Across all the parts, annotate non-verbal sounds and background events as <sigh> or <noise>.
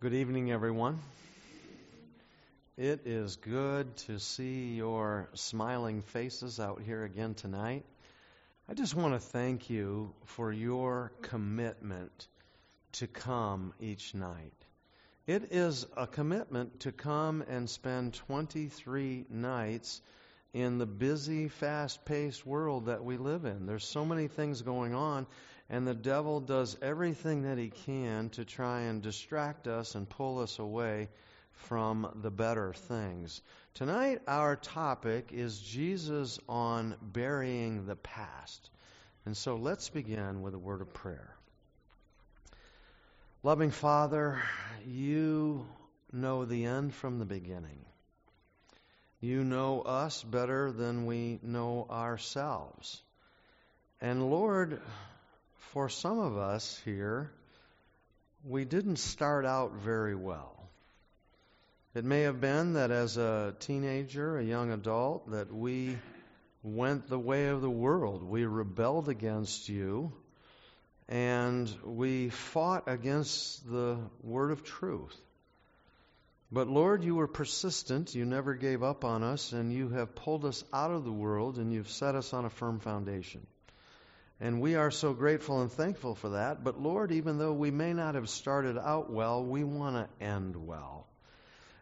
Good evening, everyone. It is good to see your smiling faces out here again tonight. I just want to thank you for your commitment to come each night. It is a commitment to come and spend 23 nights in the busy, fast paced world that we live in. There's so many things going on, and the devil does everything that he can to try and distract us and pull us away from the better things. Tonight, our topic is Jesus on burying the past. And so let's begin with a word of prayer. Loving Father, you know the end from the beginning. You know us better than we know ourselves. And Lord, for some of us here, we didn't start out very well. It may have been that as a teenager, a young adult, that we went the way of the world. We rebelled against you and we fought against the word of truth. But Lord, you were persistent. You never gave up on us, and you have pulled us out of the world and you've set us on a firm foundation. And we are so grateful and thankful for that. But Lord, even though we may not have started out well, we want to end well.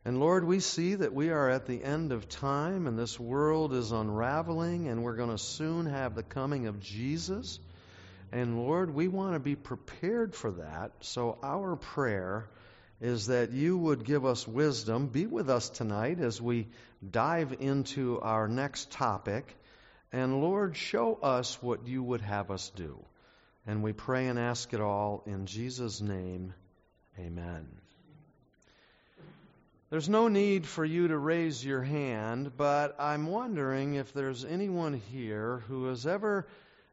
And Lord, we see that we are at the end of time and this world is unraveling and we're going to soon have the coming of Jesus. And Lord, we want to be prepared for that. So our prayer is that you would give us wisdom. Be with us tonight as we dive into our next topic. And Lord, show us what you would have us do. And we pray and ask it all in Jesus' name. Amen. There's no need for you to raise your hand, but I'm wondering if there's anyone here who has ever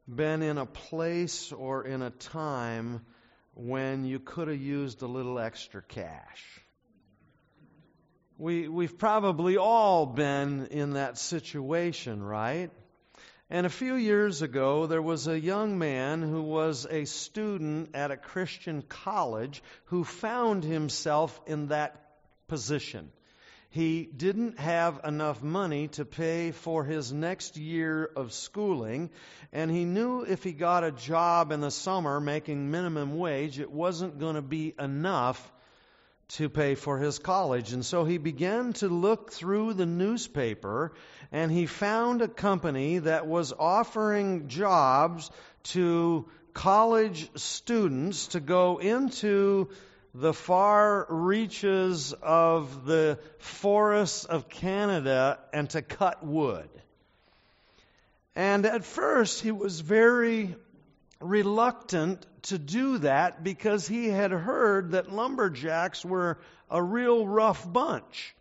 been in a place or in a time when you could have used a little extra cash. We, we've probably all been in that situation, right? And a few years ago, there was a young man who was a student at a Christian college who found himself in that position. He didn't have enough money to pay for his next year of schooling, and he knew if he got a job in the summer making minimum wage, it wasn't going to be enough to pay for his college. And so he began to look through the newspaper and he found a company that was offering jobs to college students to go into the far reaches of the forests of Canada and to cut wood. And at first he was very reluctant to do that because he had heard that lumberjacks were a real rough bunch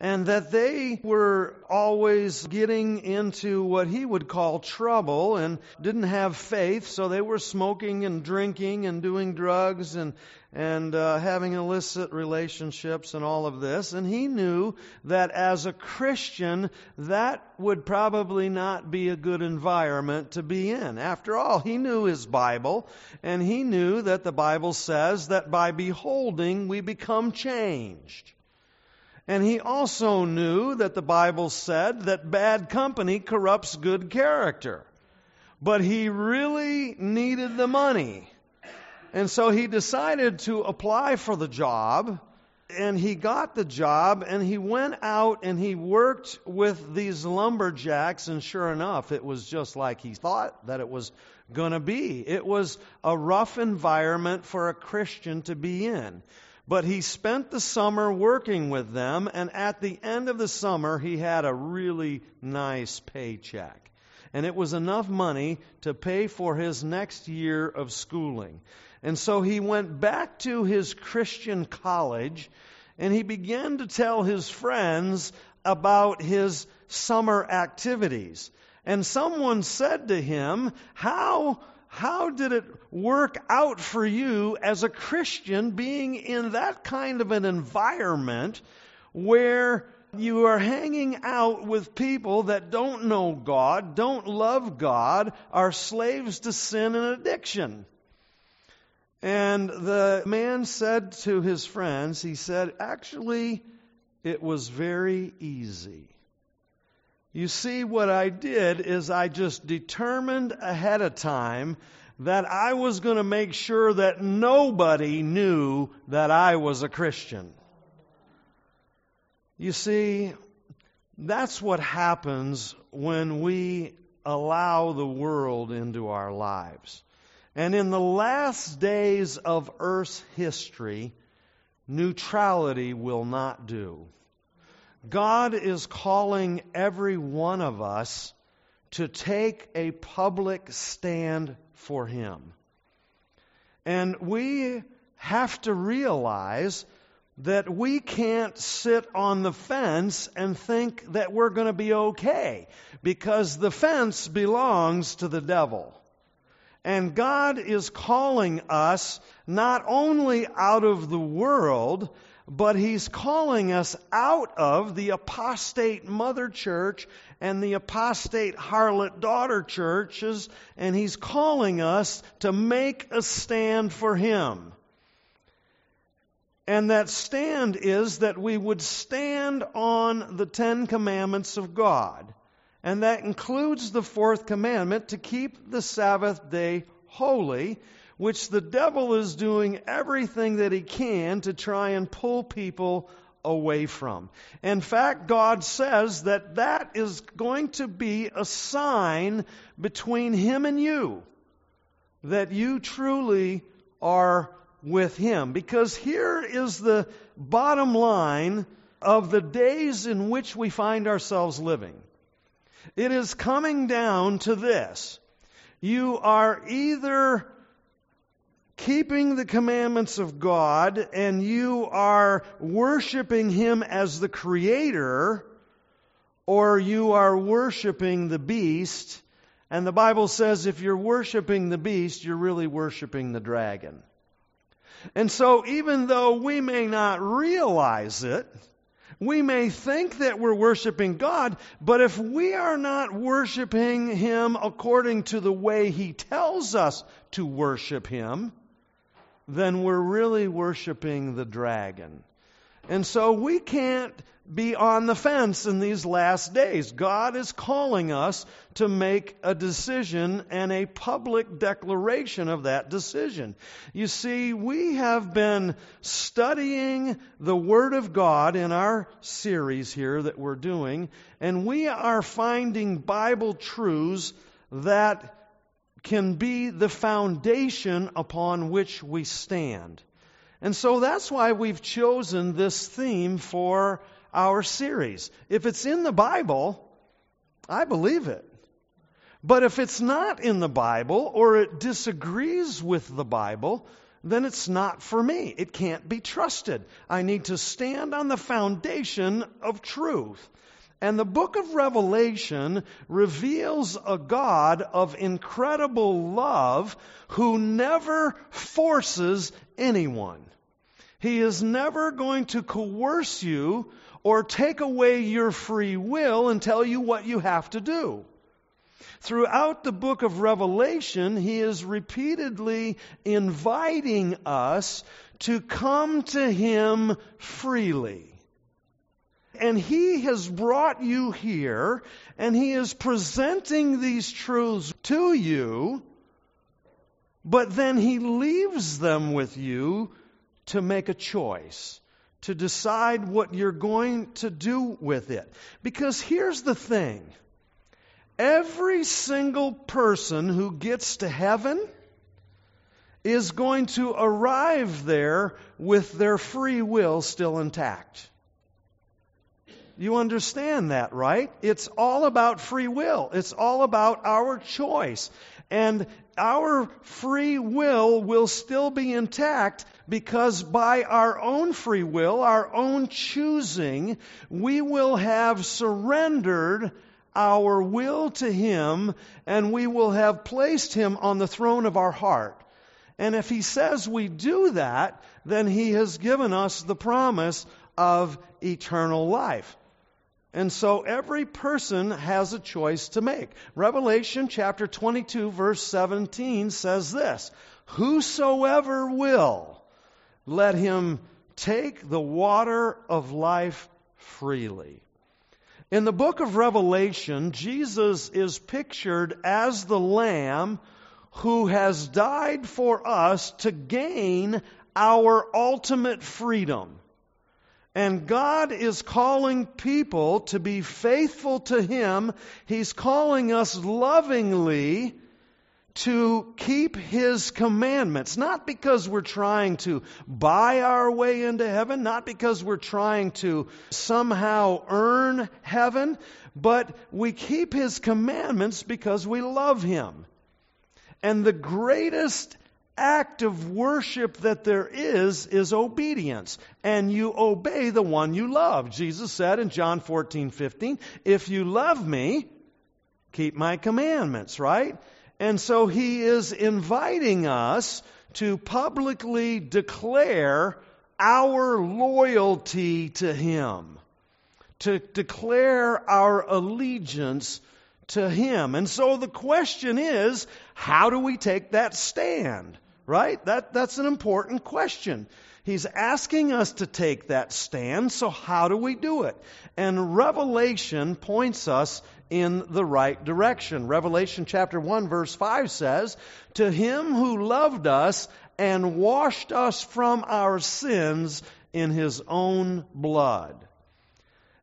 and that they were always getting into what he would call trouble and didn't have faith, so they were smoking and drinking and doing drugs and and uh, having illicit relationships and all of this. And he knew that as a Christian, that would probably not be a good environment to be in. After all, he knew his Bible, and he knew that the Bible says that by beholding we become changed. And he also knew that the Bible said that bad company corrupts good character. But he really needed the money. And so he decided to apply for the job. And he got the job and he went out and he worked with these lumberjacks. And sure enough, it was just like he thought that it was going to be. It was a rough environment for a Christian to be in. But he spent the summer working with them, and at the end of the summer, he had a really nice paycheck. And it was enough money to pay for his next year of schooling. And so he went back to his Christian college and he began to tell his friends about his summer activities. And someone said to him, How how did it work out for you as a Christian being in that kind of an environment where you are hanging out with people that don't know God, don't love God, are slaves to sin and addiction? And the man said to his friends, he said, Actually, it was very easy. You see, what I did is I just determined ahead of time that I was going to make sure that nobody knew that I was a Christian. You see, that's what happens when we allow the world into our lives. And in the last days of Earth's history, neutrality will not do. God is calling every one of us to take a public stand for Him. And we have to realize that we can't sit on the fence and think that we're going to be okay because the fence belongs to the devil. And God is calling us not only out of the world, but He's calling us out of the apostate mother church and the apostate harlot daughter churches, and He's calling us to make a stand for Him. And that stand is that we would stand on the Ten Commandments of God. And that includes the fourth commandment to keep the Sabbath day holy, which the devil is doing everything that he can to try and pull people away from. In fact, God says that that is going to be a sign between him and you, that you truly are with Him. Because here is the bottom line of the days in which we find ourselves living. It is coming down to this. You are either keeping the commandments of God and you are worshiping Him as the Creator, or you are worshiping the beast. And the Bible says if you're worshiping the beast, you're really worshiping the dragon. And so, even though we may not realize it, we may think that we're worshiping God, but if we are not worshiping Him according to the way He tells us to worship Him, then we're really worshiping the dragon. And so we can't be on the fence in these last days. God is calling us to make a decision and a public declaration of that decision. You see, we have been studying the Word of God in our series here that we're doing, and we are finding Bible truths that can be the foundation upon which we stand. And so that's why we've chosen this theme for our series. If it's in the Bible, I believe it. But if it's not in the Bible or it disagrees with the Bible, then it's not for me. It can't be trusted. I need to stand on the foundation of truth. And the book of Revelation reveals a God of incredible love who never forces anyone. He is never going to coerce you or take away your free will and tell you what you have to do. Throughout the book of Revelation, he is repeatedly inviting us to come to him freely. And he has brought you here, and he is presenting these truths to you, but then he leaves them with you to make a choice, to decide what you're going to do with it. Because here's the thing every single person who gets to heaven is going to arrive there with their free will still intact. You understand that, right? It's all about free will. It's all about our choice. And our free will will still be intact because by our own free will, our own choosing, we will have surrendered our will to Him and we will have placed Him on the throne of our heart. And if He says we do that, then He has given us the promise of eternal life. And so every person has a choice to make. Revelation chapter 22 verse 17 says this, Whosoever will, let him take the water of life freely. In the book of Revelation, Jesus is pictured as the Lamb who has died for us to gain our ultimate freedom. And God is calling people to be faithful to Him. He's calling us lovingly to keep His commandments. Not because we're trying to buy our way into heaven, not because we're trying to somehow earn heaven, but we keep His commandments because we love Him. And the greatest act of worship that there is is obedience. And you obey the one you love. Jesus said in John 14, 15, If you love me, keep my commandments, right? And so he is inviting us to publicly declare our loyalty to him, to declare our allegiance to him. And so the question is, how do we take that stand? Right? That, that's an important question. He's asking us to take that stand, so how do we do it? And Revelation points us in the right direction. Revelation chapter 1 verse 5 says, To him who loved us and washed us from our sins in his own blood.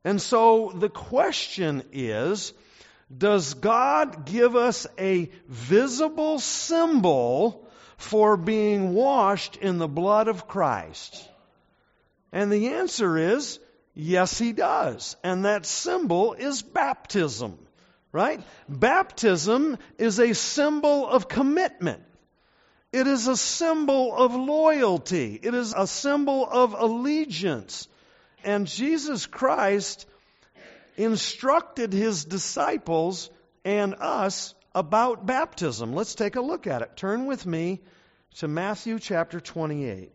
And so the question is, does God give us a visible symbol for being washed in the blood of Christ? And the answer is Yes, he does. And that symbol is baptism, right? Baptism is a symbol of commitment. It is a symbol of loyalty. It is a symbol of allegiance. And Jesus Christ instructed his disciples and us about baptism. Let's take a look at it. Turn with me to Matthew chapter 28.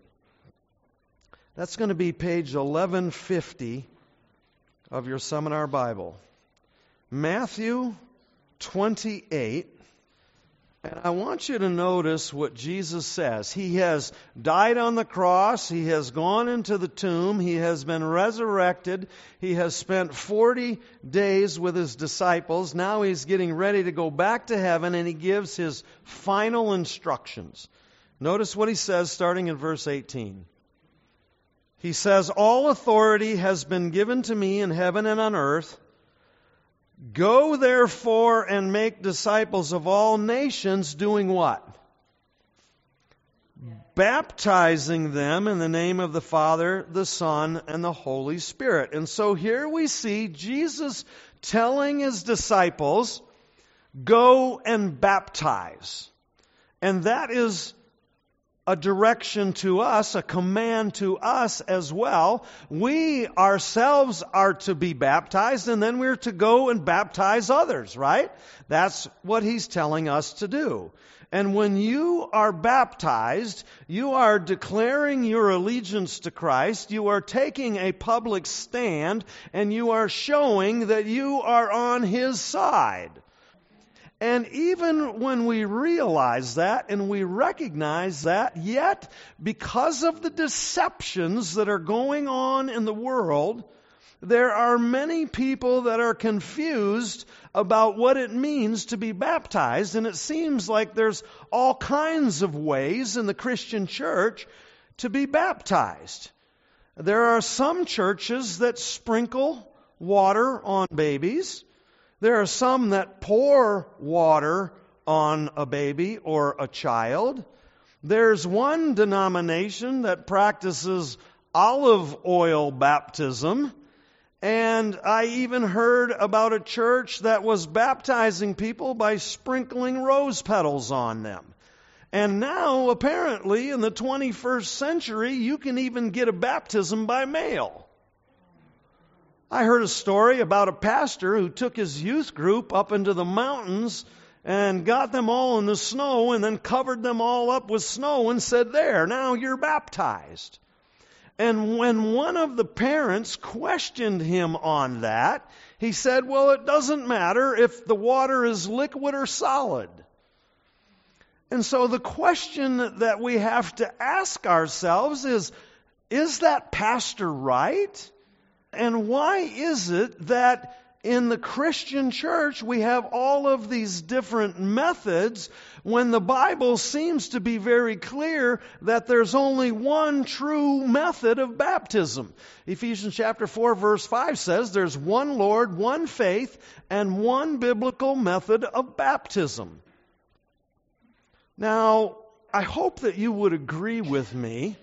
That's going to be page 1150 of your seminar Bible. Matthew 28. And I want you to notice what Jesus says. He has died on the cross. He has gone into the tomb. He has been resurrected. He has spent 40 days with his disciples. Now he's getting ready to go back to heaven and he gives his final instructions. Notice what he says starting in verse 18. He says, All authority has been given to me in heaven and on earth. Go therefore and make disciples of all nations, doing what? Baptizing them in the name of the Father, the Son, and the Holy Spirit. And so here we see Jesus telling his disciples, Go and baptize. And that is a direction to us, a command to us as well. We ourselves are to be baptized and then we're to go and baptize others, right? That's what he's telling us to do. And when you are baptized, you are declaring your allegiance to Christ, you are taking a public stand, and you are showing that you are on His side. And even when we realize that and we recognize that, yet because of the deceptions that are going on in the world, there are many people that are confused about what it means to be baptized, and it seems like there's all kinds of ways in the Christian church to be baptized. There are some churches that sprinkle water on babies. There are some that pour water on a baby or a child. There's one denomination that practices olive oil baptism. And I even heard about a church that was baptizing people by sprinkling rose petals on them. And now, apparently, in the 21st century, you can even get a baptism by mail. I heard a story about a pastor who took his youth group up into the mountains and got them all in the snow and then covered them all up with snow and said, There, now you're baptized. And when one of the parents questioned him on that, he said, Well, it doesn't matter if the water is liquid or solid. And so the question that we have to ask ourselves is is that pastor right? And why is it that in the Christian church we have all of these different methods when the Bible seems to be very clear that there's only one true method of baptism? Ephesians chapter 4 verse 5 says there's one Lord, one faith, and one biblical method of baptism. Now, I hope that you would agree with me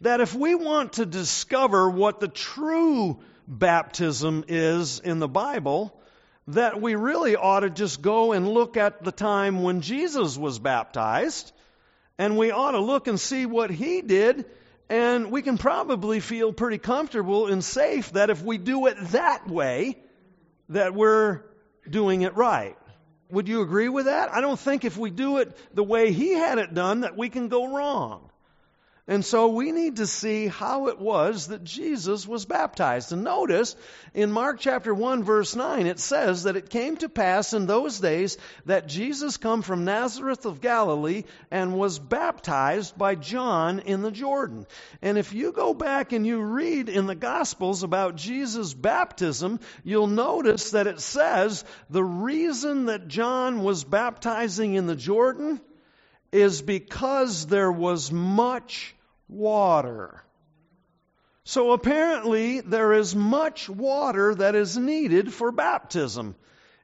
that if we want to discover what the true baptism is in the Bible, that we really ought to just go and look at the time when Jesus was baptized, and we ought to look and see what he did, and we can probably feel pretty comfortable and safe that if we do it that way, that we're doing it right. Would you agree with that? I don't think if we do it the way he had it done that we can go wrong. And so we need to see how it was that Jesus was baptized. And notice in Mark chapter 1 verse 9 it says that it came to pass in those days that Jesus come from Nazareth of Galilee and was baptized by John in the Jordan. And if you go back and you read in the gospels about Jesus baptism, you'll notice that it says the reason that John was baptizing in the Jordan is because there was much water. So apparently, there is much water that is needed for baptism.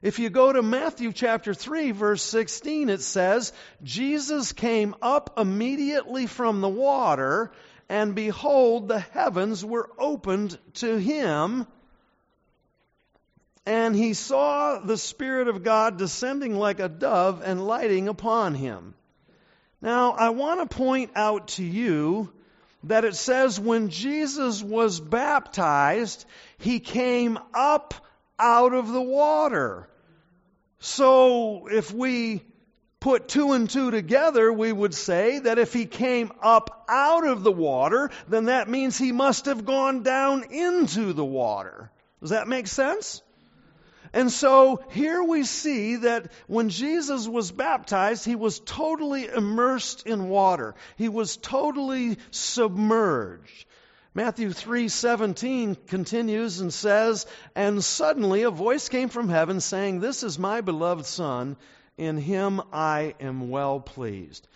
If you go to Matthew chapter 3, verse 16, it says, Jesus came up immediately from the water, and behold, the heavens were opened to him. And he saw the Spirit of God descending like a dove and lighting upon him. Now, I want to point out to you that it says when Jesus was baptized, he came up out of the water. So, if we put two and two together, we would say that if he came up out of the water, then that means he must have gone down into the water. Does that make sense? And so here we see that when Jesus was baptized, he was totally immersed in water. He was totally submerged. Matthew 3:17 continues and says, "And suddenly a voice came from heaven saying, "This is my beloved son, in him I am well pleased."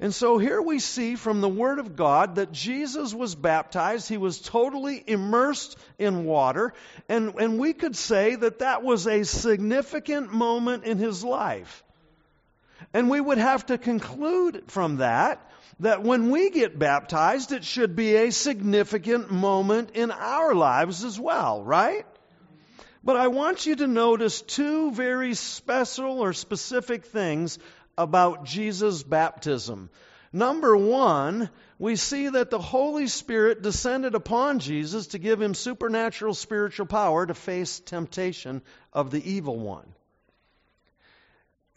And so here we see from the Word of God that Jesus was baptized. He was totally immersed in water. And, and we could say that that was a significant moment in his life. And we would have to conclude from that that when we get baptized, it should be a significant moment in our lives as well, right? But I want you to notice two very special or specific things about Jesus' baptism. Number one, we see that the Holy Spirit descended upon Jesus to give him supernatural spiritual power to face temptation of the evil one.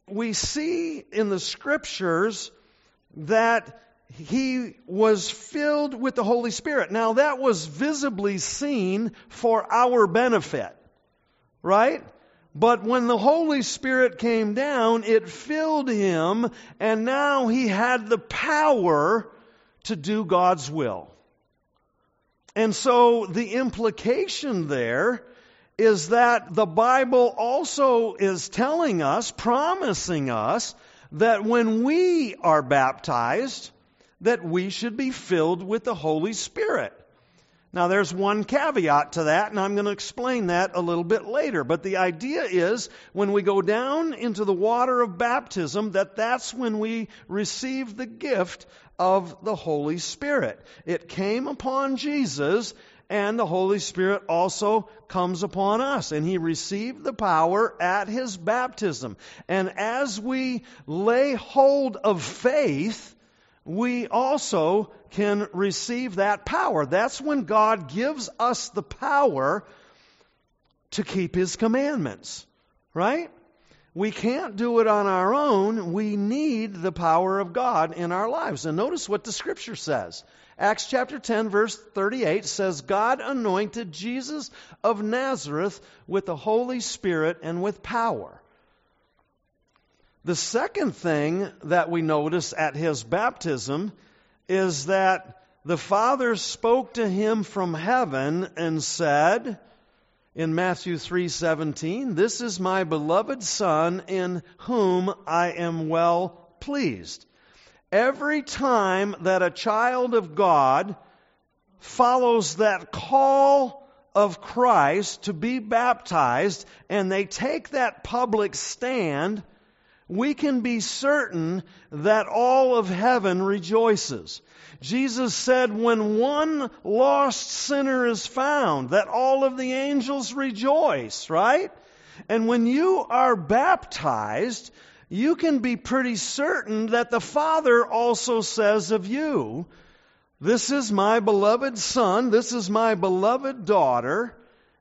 We see in the scriptures that he was filled with the Holy Spirit. Now, that was visibly seen for our benefit, right? But when the Holy Spirit came down, it filled him, and now he had the power to do God's will. And so the implication there is that the Bible also is telling us, promising us, that when we are baptized, that we should be filled with the Holy Spirit. Now, there's one caveat to that, and I'm going to explain that a little bit later. But the idea is when we go down into the water of baptism, that that's when we receive the gift of the Holy Spirit. It came upon Jesus, and the Holy Spirit also comes upon us. And he received the power at his baptism. And as we lay hold of faith, we also can receive that power. That's when God gives us the power to keep His commandments, right? We can't do it on our own. We need the power of God in our lives. And notice what the scripture says. Acts chapter 10, verse 38 says, God anointed Jesus of Nazareth with the Holy Spirit and with power. The second thing that we notice at his baptism is that the Father spoke to him from heaven and said in Matthew 3:17, "This is my beloved son in whom I am well pleased." Every time that a child of God follows that call of Christ to be baptized and they take that public stand, we can be certain that all of heaven rejoices. Jesus said, when one lost sinner is found, that all of the angels rejoice, right? And when you are baptized, you can be pretty certain that the Father also says of you, This is my beloved Son, this is my beloved daughter,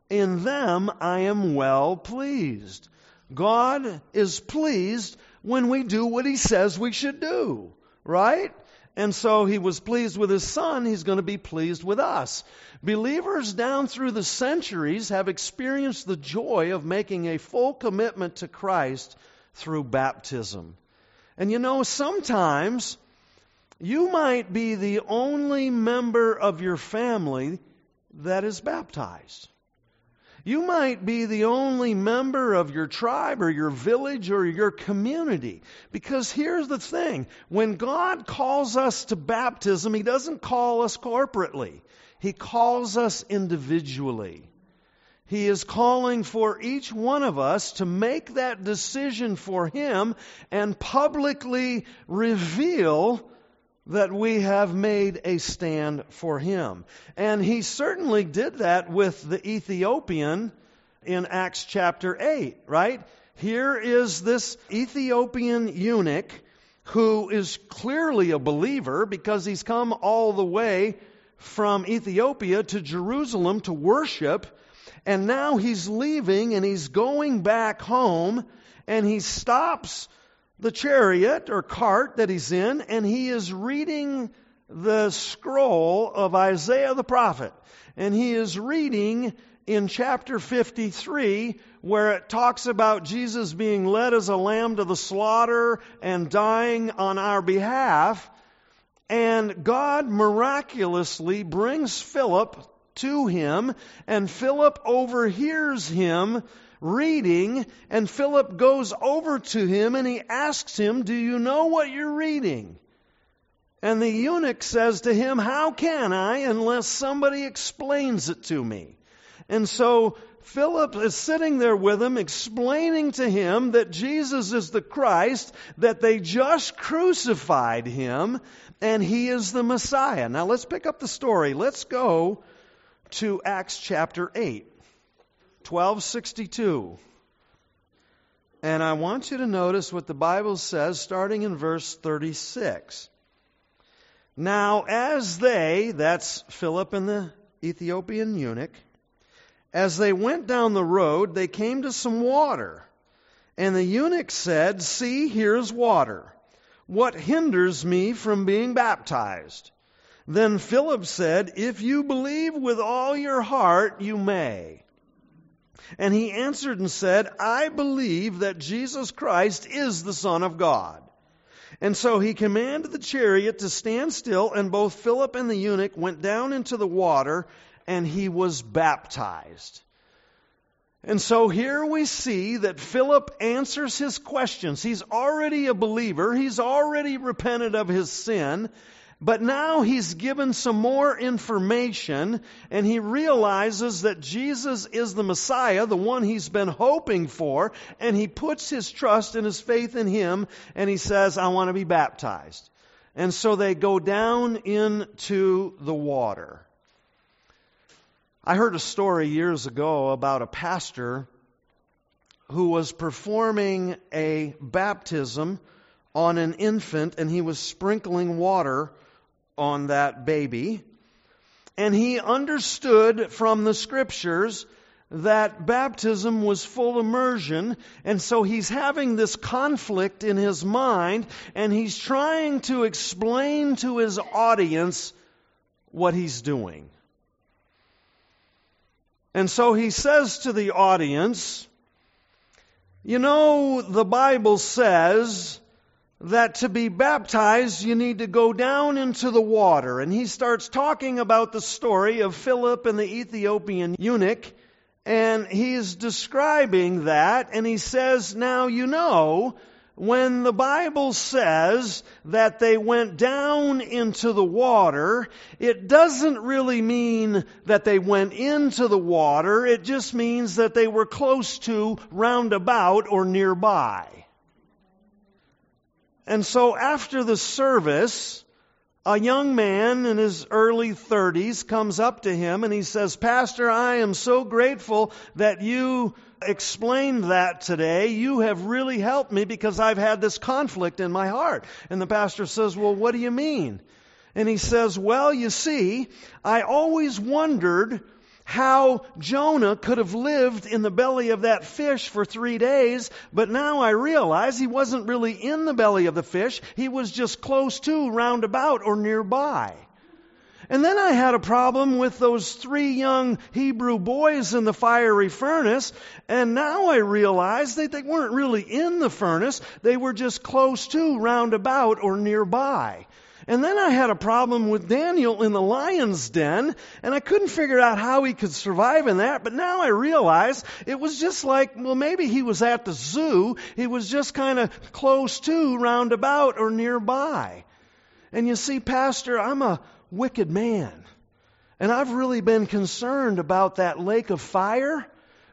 in them I am well pleased. God is pleased when we do what He says we should do, right? And so he was pleased with his son, he's going to be pleased with us. Believers down through the centuries have experienced the joy of making a full commitment to Christ through baptism. And you know, sometimes you might be the only member of your family that is baptized. You might be the only member of your tribe or your village or your community. Because here's the thing when God calls us to baptism, He doesn't call us corporately, He calls us individually. He is calling for each one of us to make that decision for Him and publicly reveal that we have made a stand for him. And he certainly did that with the Ethiopian in Acts chapter 8, right? Here is this Ethiopian eunuch who is clearly a believer because he's come all the way from Ethiopia to Jerusalem to worship. And now he's leaving and he's going back home and he stops the chariot or cart that he's in, and he is reading the scroll of Isaiah the prophet. And he is reading in chapter 53 where it talks about Jesus being led as a lamb to the slaughter and dying on our behalf. And God miraculously brings Philip to him, and Philip overhears him reading, and Philip goes over to him and he asks him, Do you know what you're reading? And the eunuch says to him, How can I unless somebody explains it to me? And so Philip is sitting there with him, explaining to him that Jesus is the Christ, that they just crucified him, and he is the Messiah. Now let's pick up the story. Let's go to Acts chapter 8. 1262. And I want you to notice what the Bible says starting in verse 36. Now, as they, that's Philip and the Ethiopian eunuch, as they went down the road, they came to some water. And the eunuch said, See, here's water. What hinders me from being baptized? Then Philip said, If you believe with all your heart, you may. And he answered and said, I believe that Jesus Christ is the Son of God. And so he commanded the chariot to stand still, and both Philip and the eunuch went down into the water, and he was baptized. And so here we see that Philip answers his questions. He's already a believer. He's already repented of his sin. But now he's given some more information and he realizes that Jesus is the Messiah, the one he's been hoping for, and he puts his trust and his faith in him and he says, I want to be baptized. And so they go down into the water. I heard a story years ago about a pastor who was performing a baptism on an infant and he was sprinkling water on that baby. And he understood from the scriptures that baptism was full immersion, and so he's having this conflict in his mind, and he's trying to explain to his audience what he's doing. And so he says to the audience, You know, the Bible says that to be baptized, you need to go down into the water. And he starts talking about the story of Philip and the Ethiopian eunuch. And he's describing that. And he says, Now you know, when the Bible says that they went down into the water, it doesn't really mean that they went into the water. It just means that they were close to, roundabout, or nearby. And so after the service, a young man in his early 30s comes up to him and he says, Pastor, I am so grateful that you explained that today. You have really helped me because I've had this conflict in my heart. And the pastor says, Well, what do you mean? And he says, Well, you see, I always wondered how Jonah could have lived in the belly of that fish for three days, but now I realize he wasn't really in the belly of the fish. He was just close to, roundabout, or nearby. And then I had a problem with those three young Hebrew boys in the fiery furnace, and now I realize that they weren't really in the furnace, they were just close to, roundabout, or nearby. And then I had a problem with Daniel in the lion's den, and I couldn't figure out how he could survive in that. But now I realize it was just like, well, maybe he was at the zoo. He was just kind of close to, roundabout, or nearby. And you see, Pastor, I'm a wicked man. And I've really been concerned about that lake of fire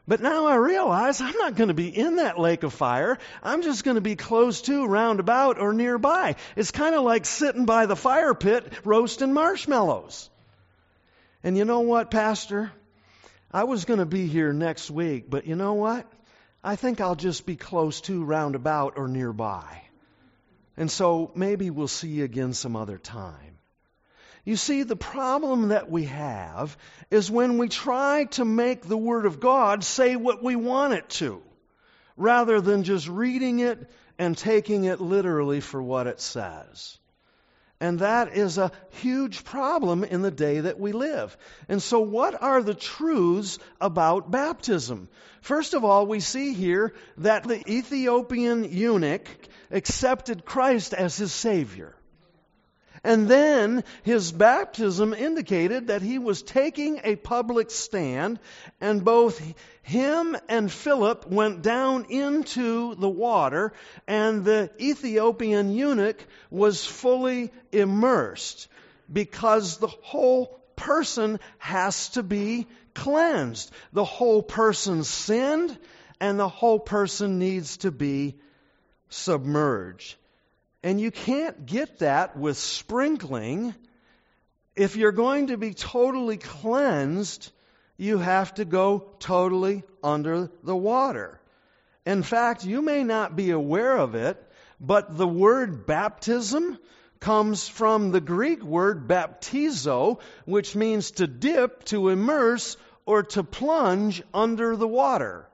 but now I realize I'm not going to be in that lake of fire. I'm just going to be close to, roundabout, or nearby. It's kind of like sitting by the fire pit roasting marshmallows. And you know what, Pastor? I was going to be here next week, but you know what? I think I'll just be close to, roundabout, or nearby. And so maybe we'll see you again some other time. You see, the problem that we have is when we try to make the Word of God say what we want it to, rather than just reading it and taking it literally for what it says. And that is a huge problem in the day that we live. And so, what are the truths about baptism? First of all, we see here that the Ethiopian eunuch accepted Christ as his Savior. And then his baptism indicated that he was taking a public stand, and both him and Philip went down into the water, and the Ethiopian eunuch was fully immersed because the whole person has to be cleansed. The whole person sinned, and the whole person needs to be submerged. And you can't get that with sprinkling. If you're going to be totally cleansed, you have to go totally under the water. In fact, you may not be aware of it, but the word baptism comes from the Greek word baptizo, which means to dip, to immerse, or to plunge under the water.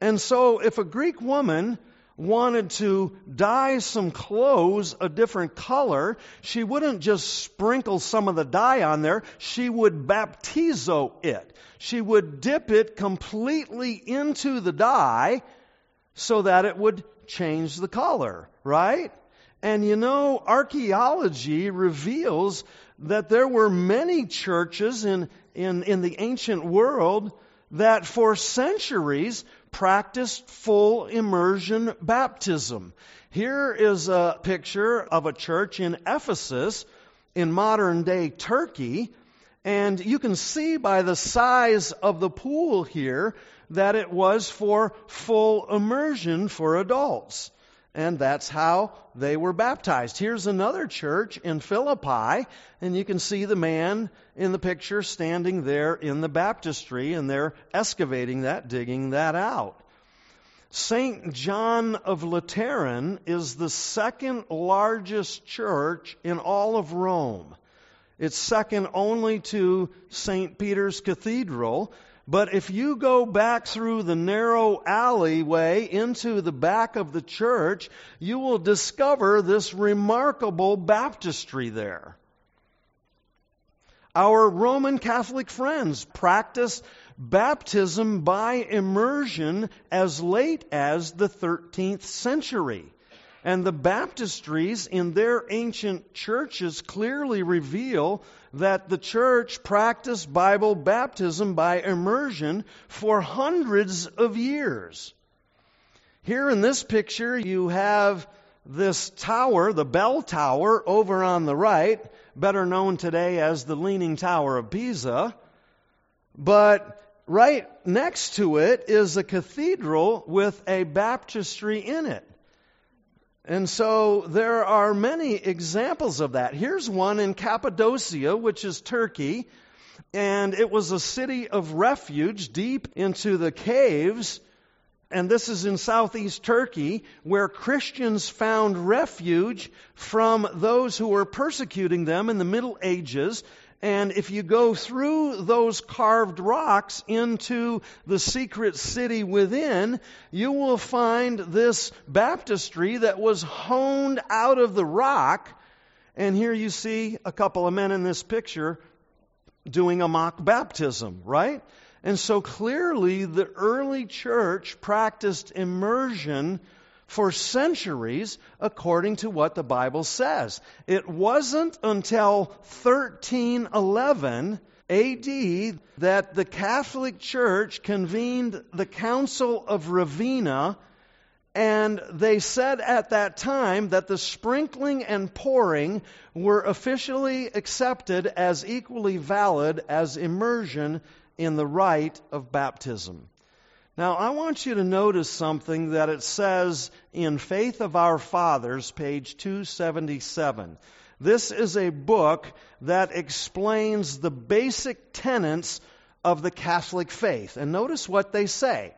And so, if a Greek woman wanted to dye some clothes a different color, she wouldn't just sprinkle some of the dye on there, she would baptizo it. She would dip it completely into the dye so that it would change the color, right? And you know, archaeology reveals that there were many churches in, in, in the ancient world that for centuries practiced full immersion baptism. Here is a picture of a church in Ephesus in modern day Turkey. And you can see by the size of the pool here that it was for full immersion for adults and that's how they were baptized. Here's another church in Philippi, and you can see the man in the picture standing there in the baptistry, and they're excavating that, digging that out. St. John of Lateran is the second largest church in all of Rome. It's second only to St. Peter's Cathedral, but if you go back through the narrow alleyway into the back of the church, you will discover this remarkable baptistry there. Our Roman Catholic friends practiced baptism by immersion as late as the 13th century. And the baptistries in their ancient churches clearly reveal that the church practiced Bible baptism by immersion for hundreds of years. Here in this picture, you have this tower, the bell tower, over on the right, better known today as the Leaning Tower of Pisa. But right next to it is a cathedral with a baptistry in it. And so there are many examples of that. Here's one in Cappadocia, which is Turkey, and it was a city of refuge deep into the caves. And this is in southeast Turkey, where Christians found refuge from those who were persecuting them in the Middle Ages and if you go through those carved rocks into the secret city within, you will find this baptistry that was honed out of the rock. And here you see a couple of men in this picture doing a mock baptism, right? And so clearly the early church practiced immersion for centuries according to what the Bible says. It wasn't until 1311 AD that the Catholic Church convened the Council of Ravenna and they said at that time that the sprinkling and pouring were officially accepted as equally valid as immersion in the rite of baptism. Now, I want you to notice something that it says in Faith of Our Fathers, page 277. This is a book that explains the basic tenets of the Catholic faith. And notice what they say.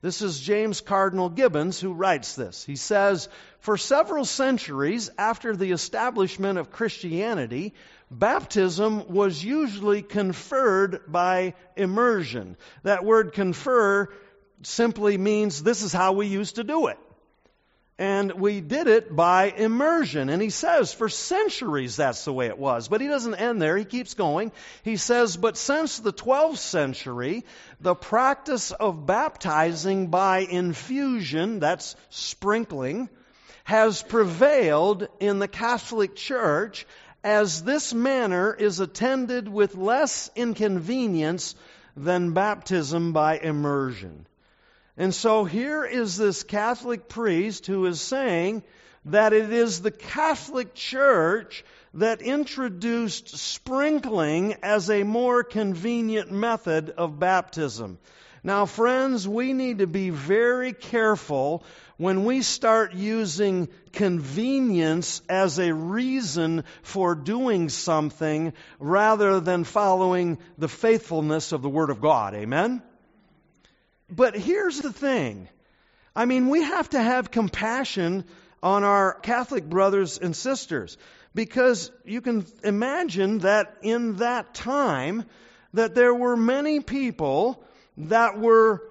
This is James Cardinal Gibbons who writes this. He says, For several centuries after the establishment of Christianity, baptism was usually conferred by immersion. That word confer simply means this is how we used to do it. And we did it by immersion. And he says for centuries that's the way it was. But he doesn't end there. He keeps going. He says, but since the 12th century, the practice of baptizing by infusion, that's sprinkling, has prevailed in the Catholic Church as this manner is attended with less inconvenience than baptism by immersion. And so here is this Catholic priest who is saying that it is the Catholic Church that introduced sprinkling as a more convenient method of baptism. Now, friends, we need to be very careful when we start using convenience as a reason for doing something rather than following the faithfulness of the Word of God. Amen? But here's the thing I mean, we have to have compassion on our Catholic brothers and sisters because you can imagine that in that time that there were many people that were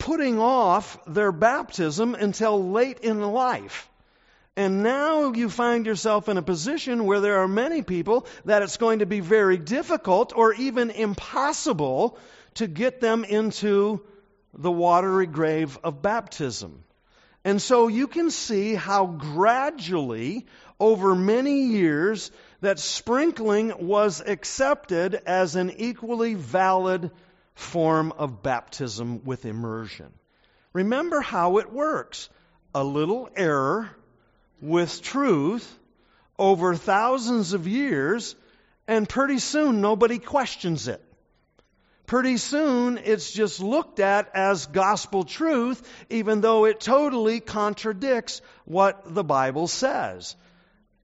putting off their baptism until late in life. And now you find yourself in a position where there are many people that it's going to be very difficult or even impossible to get them into the watery grave of baptism. And so you can see how gradually, over many years, that sprinkling was accepted as an equally valid form of baptism with immersion. Remember how it works a little error with truth over thousands of years, and pretty soon nobody questions it pretty soon it's just looked at as gospel truth, even though it totally contradicts what the Bible says.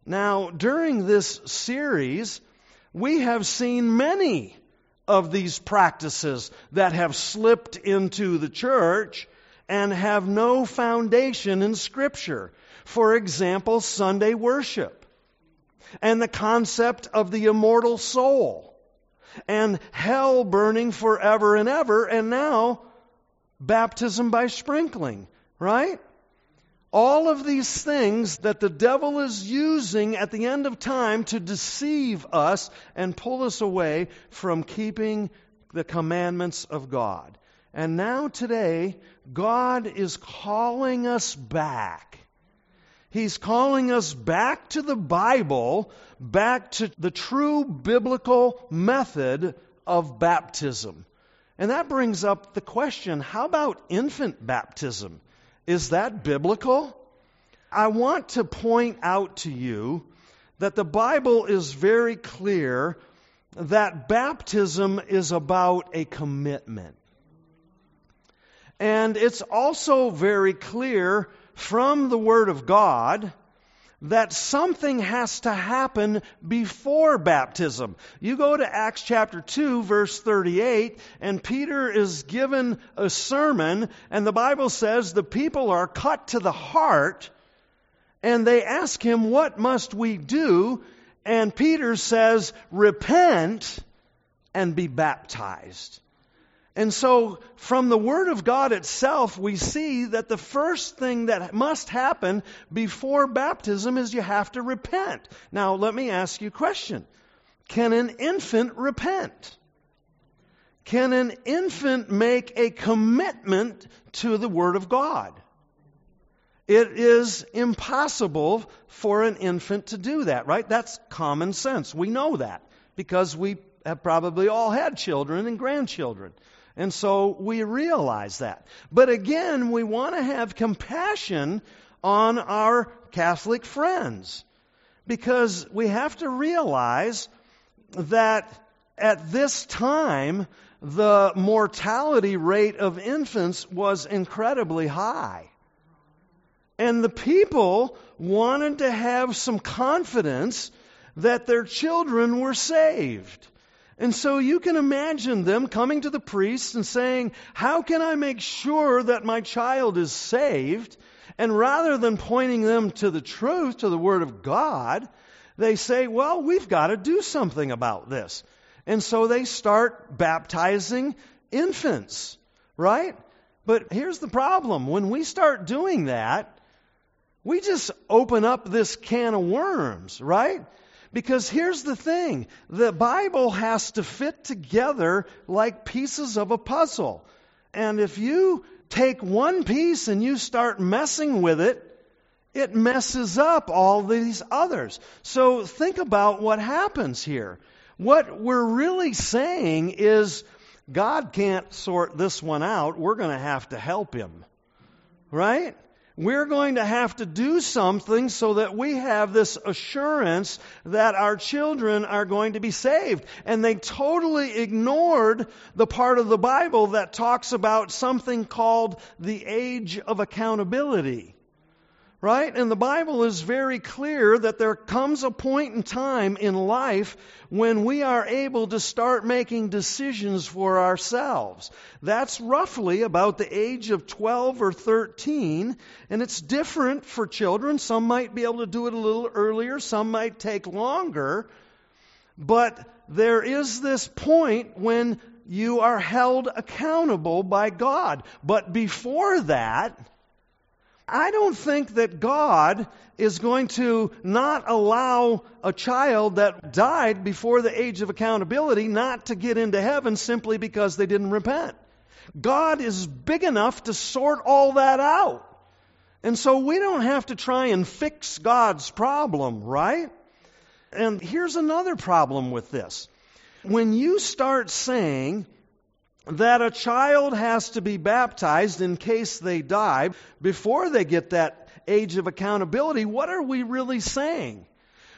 Now, during this series, we have seen many of these practices that have slipped into the church and have no foundation in Scripture. For example, Sunday worship and the concept of the immortal soul and hell burning forever and ever, and now baptism by sprinkling, right? All of these things that the devil is using at the end of time to deceive us and pull us away from keeping the commandments of God. And now, today, God is calling us back. He's calling us back to the Bible, back to the true biblical method of baptism. And that brings up the question how about infant baptism? Is that biblical? I want to point out to you that the Bible is very clear that baptism is about a commitment. And it's also very clear from the Word of God that something has to happen before baptism. You go to Acts chapter 2, verse 38, and Peter is given a sermon, and the Bible says the people are cut to the heart, and they ask him, What must we do? And Peter says, Repent and be baptized. And so, from the Word of God itself, we see that the first thing that must happen before baptism is you have to repent. Now, let me ask you a question Can an infant repent? Can an infant make a commitment to the Word of God? It is impossible for an infant to do that, right? That's common sense. We know that because we have probably all had children and grandchildren. And so we realize that. But again, we want to have compassion on our Catholic friends because we have to realize that at this time, the mortality rate of infants was incredibly high. And the people wanted to have some confidence that their children were saved. And so you can imagine them coming to the priest and saying, How can I make sure that my child is saved? And rather than pointing them to the truth, to the Word of God, they say, Well, we've got to do something about this. And so they start baptizing infants, right? But here's the problem when we start doing that, we just open up this can of worms, right? Because here's the thing the Bible has to fit together like pieces of a puzzle. And if you take one piece and you start messing with it, it messes up all these others. So think about what happens here. What we're really saying is God can't sort this one out. We're going to have to help him. Right? We're going to have to do something so that we have this assurance that our children are going to be saved. And they totally ignored the part of the Bible that talks about something called the age of accountability. Right? And the Bible is very clear that there comes a point in time in life when we are able to start making decisions for ourselves. That's roughly about the age of 12 or 13, and it's different for children. Some might be able to do it a little earlier, some might take longer. But there is this point when you are held accountable by God. But before that, I don't think that God is going to not allow a child that died before the age of accountability not to get into heaven simply because they didn't repent. God is big enough to sort all that out. And so we don't have to try and fix God's problem, right? And here's another problem with this. When you start saying, that a child has to be baptized in case they die before they get that age of accountability, what are we really saying?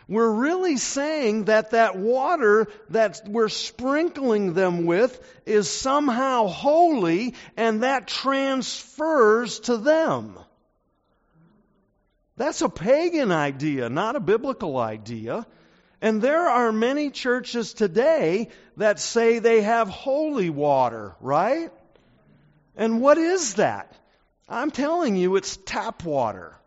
We're really saying that that water that we're sprinkling them with is somehow holy and that transfers to them. That's a pagan idea, not a biblical idea. And there are many churches today that say they have holy water, right? And what is that? I'm telling you, it's tap water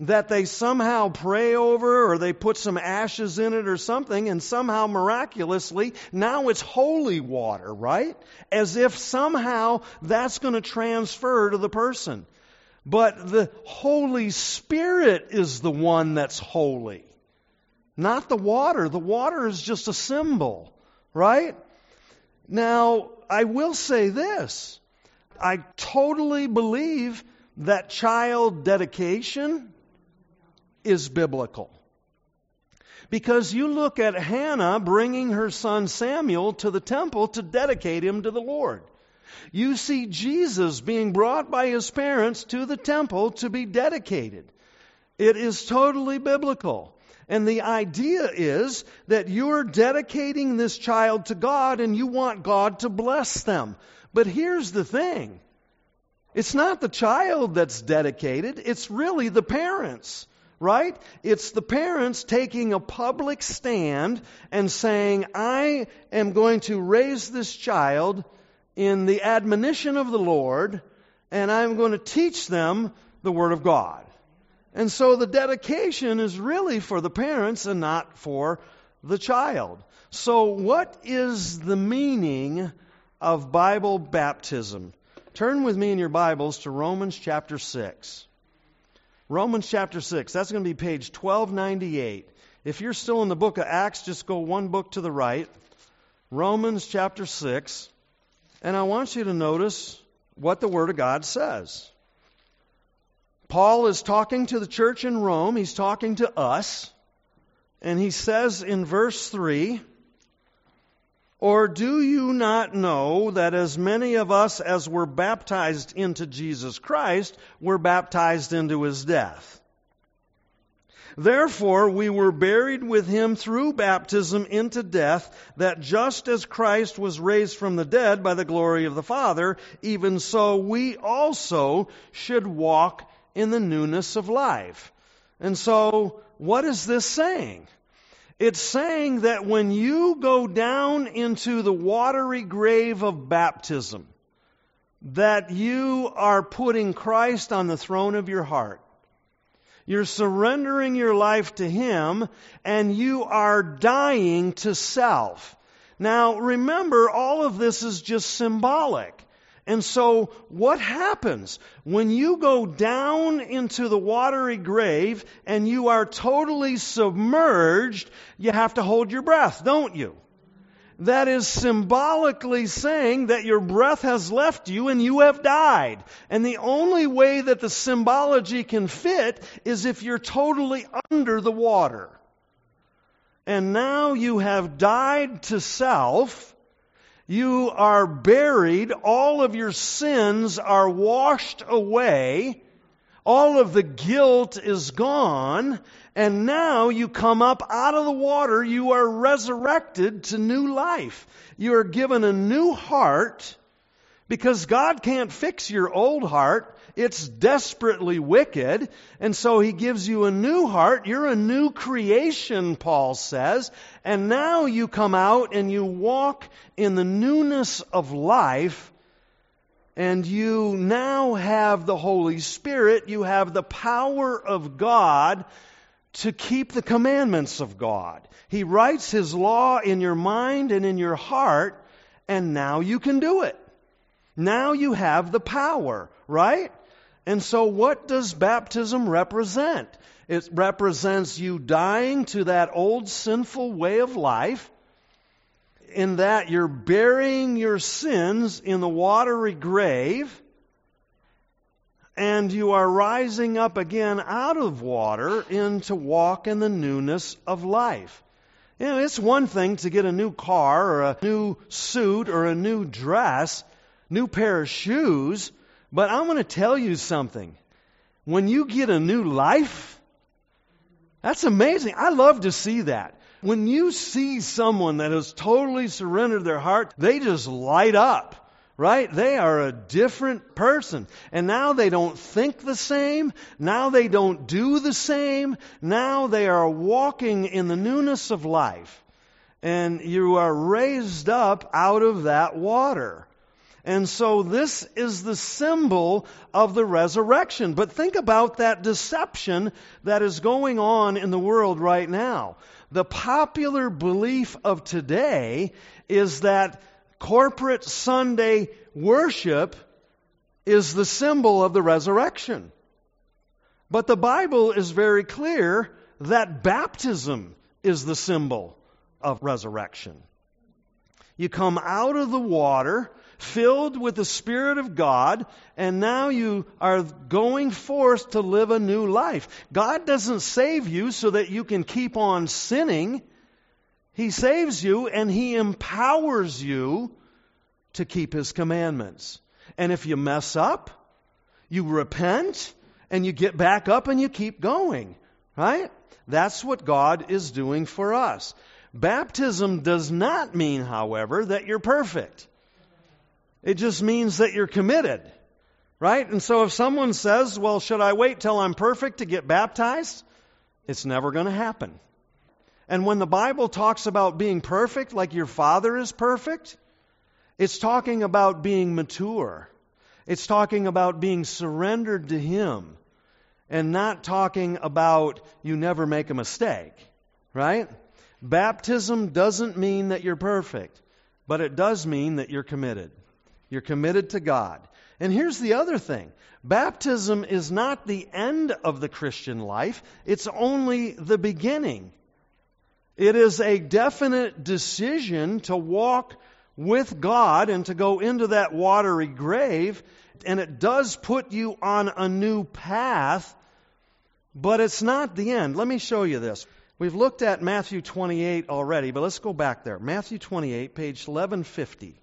that they somehow pray over or they put some ashes in it or something and somehow miraculously now it's holy water, right? As if somehow that's going to transfer to the person. But the Holy Spirit is the one that's holy, not the water. The water is just a symbol, right? Now, I will say this I totally believe that child dedication is biblical. Because you look at Hannah bringing her son Samuel to the temple to dedicate him to the Lord. You see Jesus being brought by his parents to the temple to be dedicated. It is totally biblical. And the idea is that you're dedicating this child to God and you want God to bless them. But here's the thing it's not the child that's dedicated, it's really the parents right? It's the parents taking a public stand and saying, I am going to raise this child in the admonition of the Lord, and I'm going to teach them the Word of God. And so the dedication is really for the parents and not for the child. So, what is the meaning of Bible baptism? Turn with me in your Bibles to Romans chapter 6. Romans chapter 6. That's going to be page 1298. If you're still in the book of Acts, just go one book to the right. Romans chapter 6. And I want you to notice what the Word of God says. Paul is talking to the church in Rome, he's talking to us, and he says in verse 3 or do you not know that as many of us as were baptized into Jesus Christ were baptized into his death? Therefore, we were buried with him through baptism into death, that just as Christ was raised from the dead by the glory of the Father, even so we also should walk in the newness of life. And so, what is this saying? It's saying that when you go down into the watery grave of baptism, that you are putting Christ on the throne of your heart. You're surrendering your life to Him and you are dying to self. Now remember, all of this is just symbolic. And so, what happens when you go down into the watery grave and you are totally submerged? You have to hold your breath, don't you? That is symbolically saying that your breath has left you and you have died. And the only way that the symbology can fit is if you're totally under the water. And now you have died to self you are buried. All of your sins are washed away. All of the guilt is gone. And now you come up out of the water. You are resurrected to new life. You are given a new heart because God can't fix your old heart. It's desperately wicked. And so he gives you a new heart. You're a new creation, Paul says. And now you come out and you walk in the newness of life. And you now have the Holy Spirit. You have the power of God to keep the commandments of God. He writes His law in your mind and in your heart, and now you can do it. Now you have the power, right? And so, what does baptism represent? It represents you dying to that old sinful way of life, in that you're burying your sins in the watery grave, and you are rising up again out of water into walk in the newness of life. You know, it's one thing to get a new car or a new suit or a new dress, new pair of shoes. But I'm going to tell you something. When you get a new life, that's amazing. I love to see that. When you see someone that has totally surrendered their heart, they just light up, right? They are a different person. And now they don't think the same. Now they don't do the same. Now they are walking in the newness of life. And you are raised up out of that water. And so this is the symbol of the resurrection. But think about that deception that is going on in the world right now. The popular belief of today is that corporate Sunday worship is the symbol of the resurrection. But the Bible is very clear that baptism is the symbol of resurrection. You come out of the water filled with the Spirit of God, and now you are going forth to live a new life. God doesn't save you so that you can keep on sinning. He saves you and He empowers you to keep His commandments. And if you mess up, you repent and you get back up and you keep going, right? That's what God is doing for us. Baptism does not mean, however, that you're perfect. It just means that you're committed. Right? And so if someone says, well, should I wait till I'm perfect to get baptized? It's never going to happen. And when the Bible talks about being perfect, like your father is perfect, it's talking about being mature. It's talking about being surrendered to Him and not talking about you never make a mistake. Right? Baptism doesn't mean that you're perfect, but it does mean that you're committed. You're committed to God. And here's the other thing baptism is not the end of the Christian life, it's only the beginning. It is a definite decision to walk with God and to go into that watery grave, and it does put you on a new path, but it's not the end. Let me show you this. We've looked at Matthew 28 already, but let's go back there. Matthew 28, page 1150.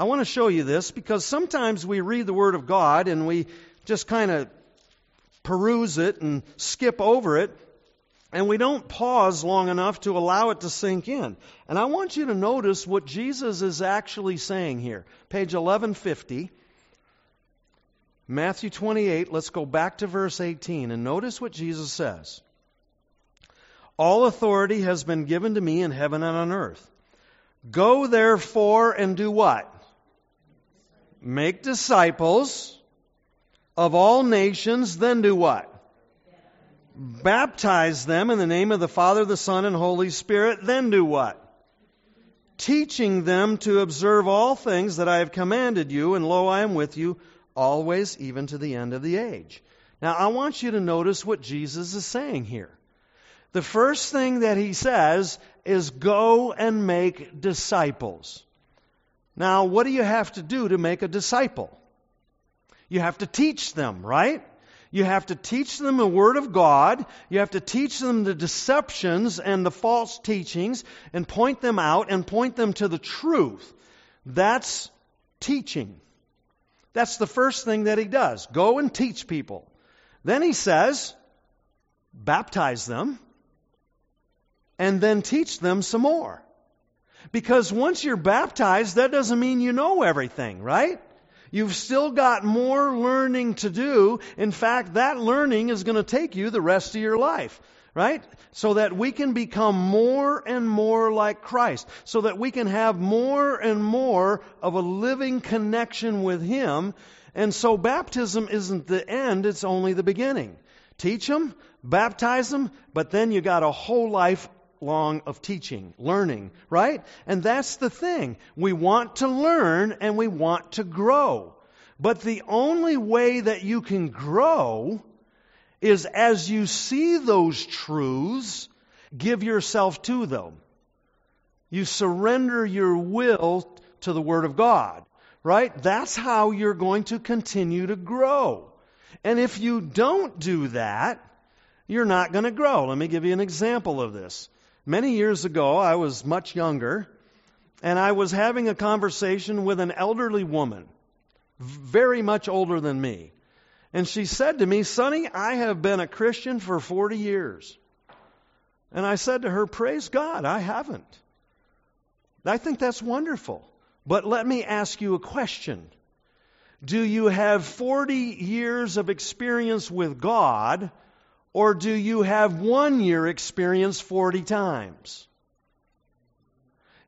I want to show you this because sometimes we read the Word of God and we just kind of peruse it and skip over it, and we don't pause long enough to allow it to sink in. And I want you to notice what Jesus is actually saying here. Page 1150. Matthew 28, let's go back to verse 18 and notice what Jesus says. All authority has been given to me in heaven and on earth. Go therefore and do what? Make disciples of all nations, then do what? Baptize them in the name of the Father, the Son, and Holy Spirit, then do what? Teaching them to observe all things that I have commanded you, and lo, I am with you always, even to the end of the age. Now, I want you to notice what Jesus is saying here. The first thing that he says is go and make disciples. Now, what do you have to do to make a disciple? You have to teach them, right? You have to teach them the Word of God. You have to teach them the deceptions and the false teachings and point them out and point them to the truth. That's teaching. That's the first thing that he does. Go and teach people. Then he says, baptize them and then teach them some more. Because once you're baptized, that doesn't mean you know everything, right? You've still got more learning to do. In fact, that learning is going to take you the rest of your life, right? So that we can become more and more like Christ. So that we can have more and more of a living connection with Him. And so baptism isn't the end, it's only the beginning. Teach them, baptize them, but then you got a whole life long of teaching, learning, right? And that's the thing. We want to learn and we want to grow. But the only way that you can grow is as you see those truths, give yourself to them. You surrender your will to the Word of God, right? That's how you're going to continue to grow. And if you don't do that, you're not going to grow. Let me give you an example of this. Many years ago, I was much younger, and I was having a conversation with an elderly woman, very much older than me. And she said to me, Sonny, I have been a Christian for 40 years. And I said to her, Praise God, I haven't. I think that's wonderful. But let me ask you a question. Do you have 40 years of experience with God or do you have one year experience 40 times?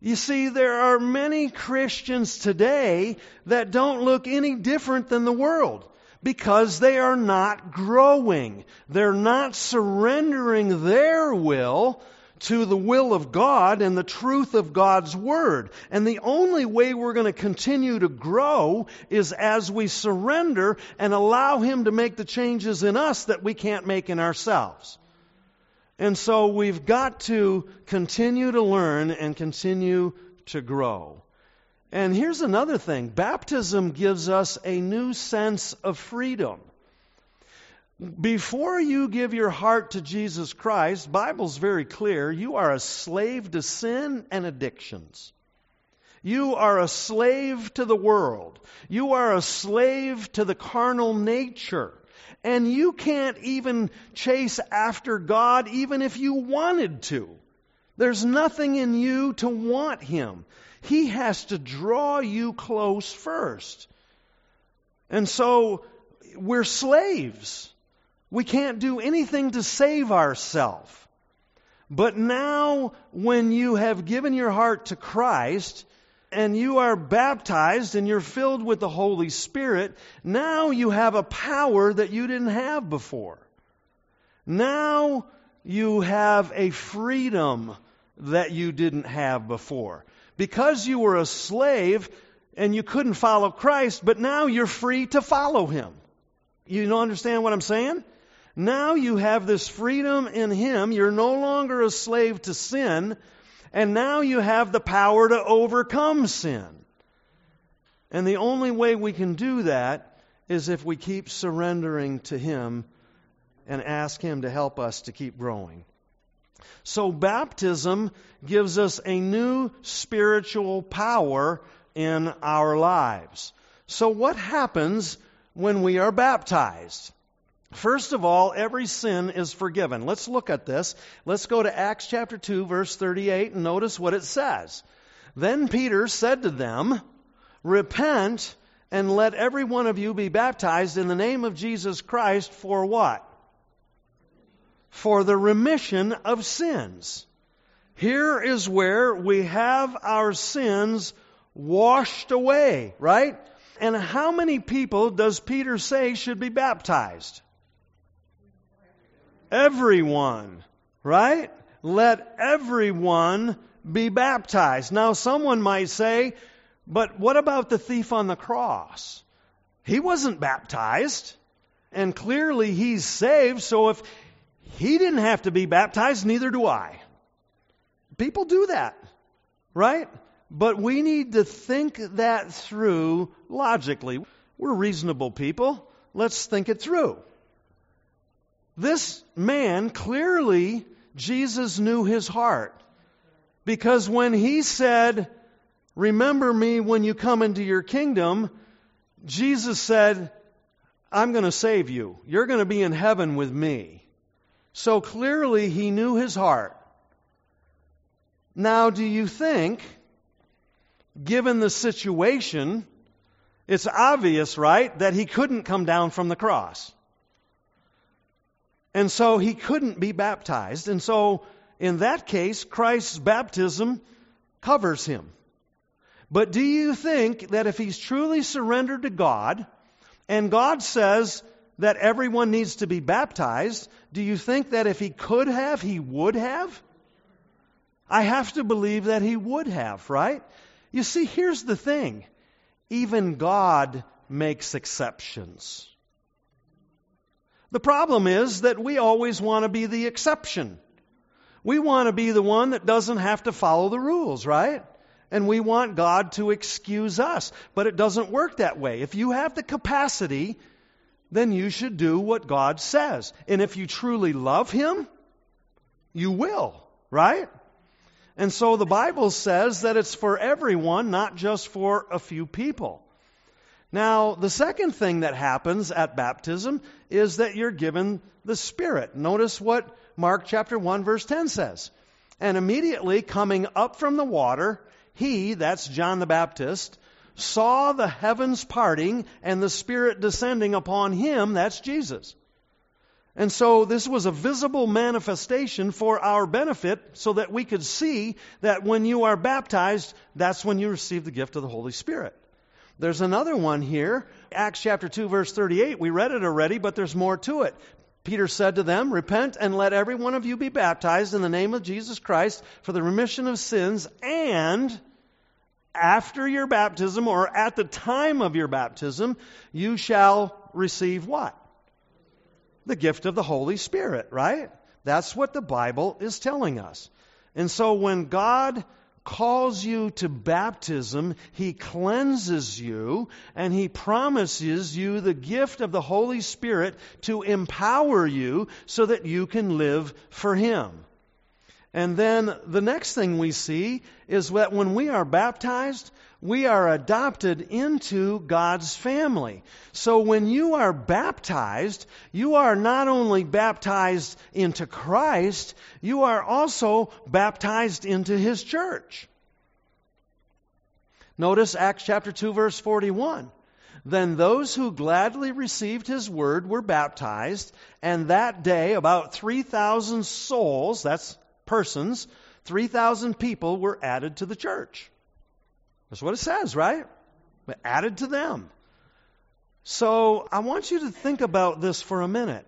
You see, there are many Christians today that don't look any different than the world because they are not growing. They're not surrendering their will to the will of God and the truth of God's Word. And the only way we're going to continue to grow is as we surrender and allow Him to make the changes in us that we can't make in ourselves. And so we've got to continue to learn and continue to grow. And here's another thing baptism gives us a new sense of freedom. Before you give your heart to Jesus Christ, Bible's very clear, you are a slave to sin and addictions. You are a slave to the world. You are a slave to the carnal nature. And you can't even chase after God even if you wanted to. There's nothing in you to want Him. He has to draw you close first. And so we're slaves. We can't do anything to save ourselves. But now, when you have given your heart to Christ and you are baptized and you're filled with the Holy Spirit, now you have a power that you didn't have before. Now you have a freedom that you didn't have before. Because you were a slave and you couldn't follow Christ, but now you're free to follow Him. You don't understand what I'm saying? Now you have this freedom in Him. You're no longer a slave to sin, and now you have the power to overcome sin. And the only way we can do that is if we keep surrendering to Him and ask Him to help us to keep growing. So, baptism gives us a new spiritual power in our lives. So, what happens when we are baptized? First of all, every sin is forgiven. Let's look at this. Let's go to Acts chapter 2, verse 38, and notice what it says. Then Peter said to them, Repent and let every one of you be baptized in the name of Jesus Christ for what? For the remission of sins. Here is where we have our sins washed away, right? And how many people does Peter say should be baptized? Everyone, right? Let everyone be baptized. Now, someone might say, but what about the thief on the cross? He wasn't baptized, and clearly he's saved, so if he didn't have to be baptized, neither do I. People do that, right? But we need to think that through logically. We're reasonable people. Let's think it through. This man, clearly, Jesus knew his heart. Because when he said, Remember me when you come into your kingdom, Jesus said, I'm going to save you. You're going to be in heaven with me. So clearly, he knew his heart. Now, do you think, given the situation, it's obvious, right, that he couldn't come down from the cross? And so he couldn't be baptized. And so, in that case, Christ's baptism covers him. But do you think that if he's truly surrendered to God, and God says that everyone needs to be baptized, do you think that if he could have, he would have? I have to believe that he would have, right? You see, here's the thing even God makes exceptions. The problem is that we always want to be the exception. We want to be the one that doesn't have to follow the rules, right? And we want God to excuse us. But it doesn't work that way. If you have the capacity, then you should do what God says. And if you truly love Him, you will, right? And so the Bible says that it's for everyone, not just for a few people. Now, the second thing that happens at baptism is that you're given the Spirit. Notice what Mark chapter 1 verse 10 says. And immediately coming up from the water, he, that's John the Baptist, saw the heavens parting and the Spirit descending upon him, that's Jesus. And so this was a visible manifestation for our benefit so that we could see that when you are baptized, that's when you receive the gift of the Holy Spirit. There's another one here, Acts chapter 2 verse 38. We read it already, but there's more to it. Peter said to them, Repent and let every one of you be baptized in the name of Jesus Christ for the remission of sins, and after your baptism or at the time of your baptism, you shall receive what? The gift of the Holy Spirit, right? That's what the Bible is telling us. And so when God calls you to baptism, He cleanses you and He promises you the gift of the Holy Spirit to empower you so that you can live for Him. And then the next thing we see is that when we are baptized, we are adopted into God's family. So when you are baptized, you are not only baptized into Christ, you are also baptized into His church. Notice Acts chapter 2 verse 41. Then those who gladly received his word were baptized, and that day about 3,000 souls, that's persons, 3,000 people were added to the church. That's what it says, right? Added to them. So I want you to think about this for a minute.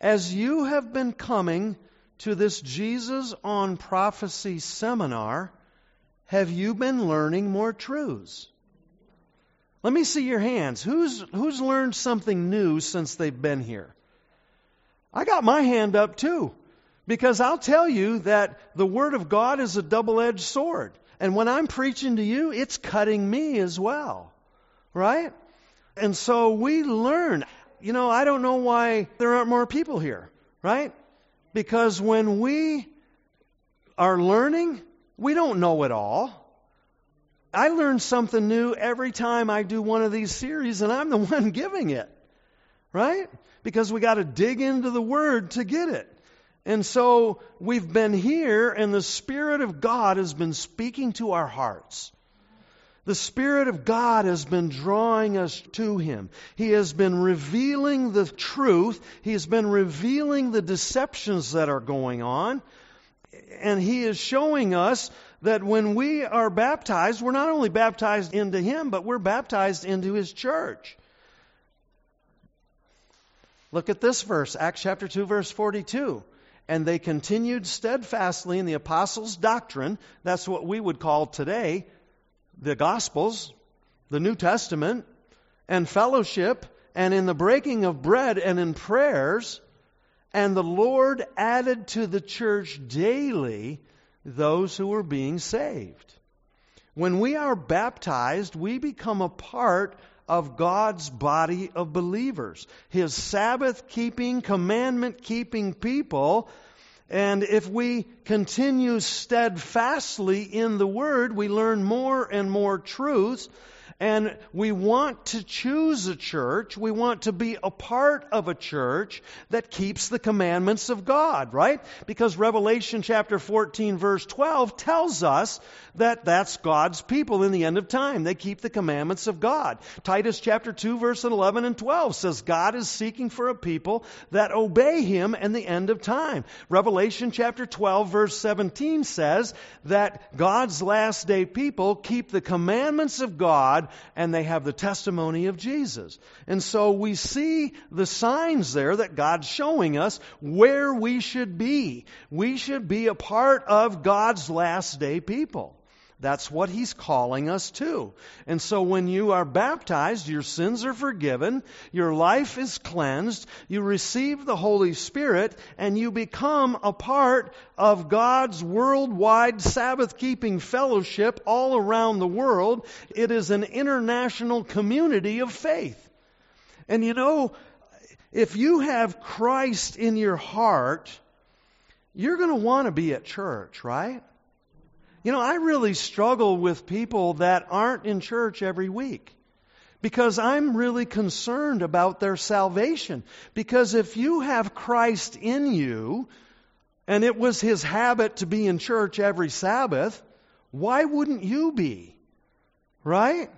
As you have been coming to this Jesus on Prophecy seminar, have you been learning more truths? Let me see your hands. Who's, who's learned something new since they've been here? I got my hand up too. Because I'll tell you that the Word of God is a double edged sword. And when I'm preaching to you, it's cutting me as well. Right? And so we learn. You know, I don't know why there aren't more people here. Right? Because when we are learning, we don't know it all. I learn something new every time I do one of these series, and I'm the <laughs> one giving it. Right? Because we got to dig into the Word to get it. And so we've been here, and the Spirit of God has been speaking to our hearts. The Spirit of God has been drawing us to Him. He has been revealing the truth. He has been revealing the deceptions that are going on. And He is showing us that when we are baptized, we're not only baptized into Him, but we're baptized into His church. Look at this verse, Acts chapter 2, verse 42 and they continued steadfastly in the apostles' doctrine. That's what we would call today the Gospels, the New Testament, and fellowship, and in the breaking of bread and in prayers. And the Lord added to the church daily those who were being saved. When we are baptized, we become a part of God's body of believers, His Sabbath keeping, commandment keeping people. And if we continue steadfastly in the Word, we learn more and more truths and we want to choose a church, we want to be a part of a church that keeps the commandments of God, right? Because Revelation chapter 14 verse 12 tells us that that's God's people in the end of time. They keep the commandments of God. Titus chapter 2 verse 11 and 12 says God is seeking for a people that obey him in the end of time. Revelation chapter 12 verse 17 says that God's last day people keep the commandments of God and they have the testimony of Jesus. And so we see the signs there that God's showing us where we should be. We should be a part of God's last day people. That's what he's calling us to. And so when you are baptized, your sins are forgiven, your life is cleansed, you receive the Holy Spirit, and you become a part of God's worldwide Sabbath keeping fellowship all around the world. It is an international community of faith. And you know, if you have Christ in your heart, you're going to want to be at church, right? You know, I really struggle with people that aren't in church every week because I'm really concerned about their salvation. Because if you have Christ in you, and it was his habit to be in church every Sabbath, why wouldn't you be? Right?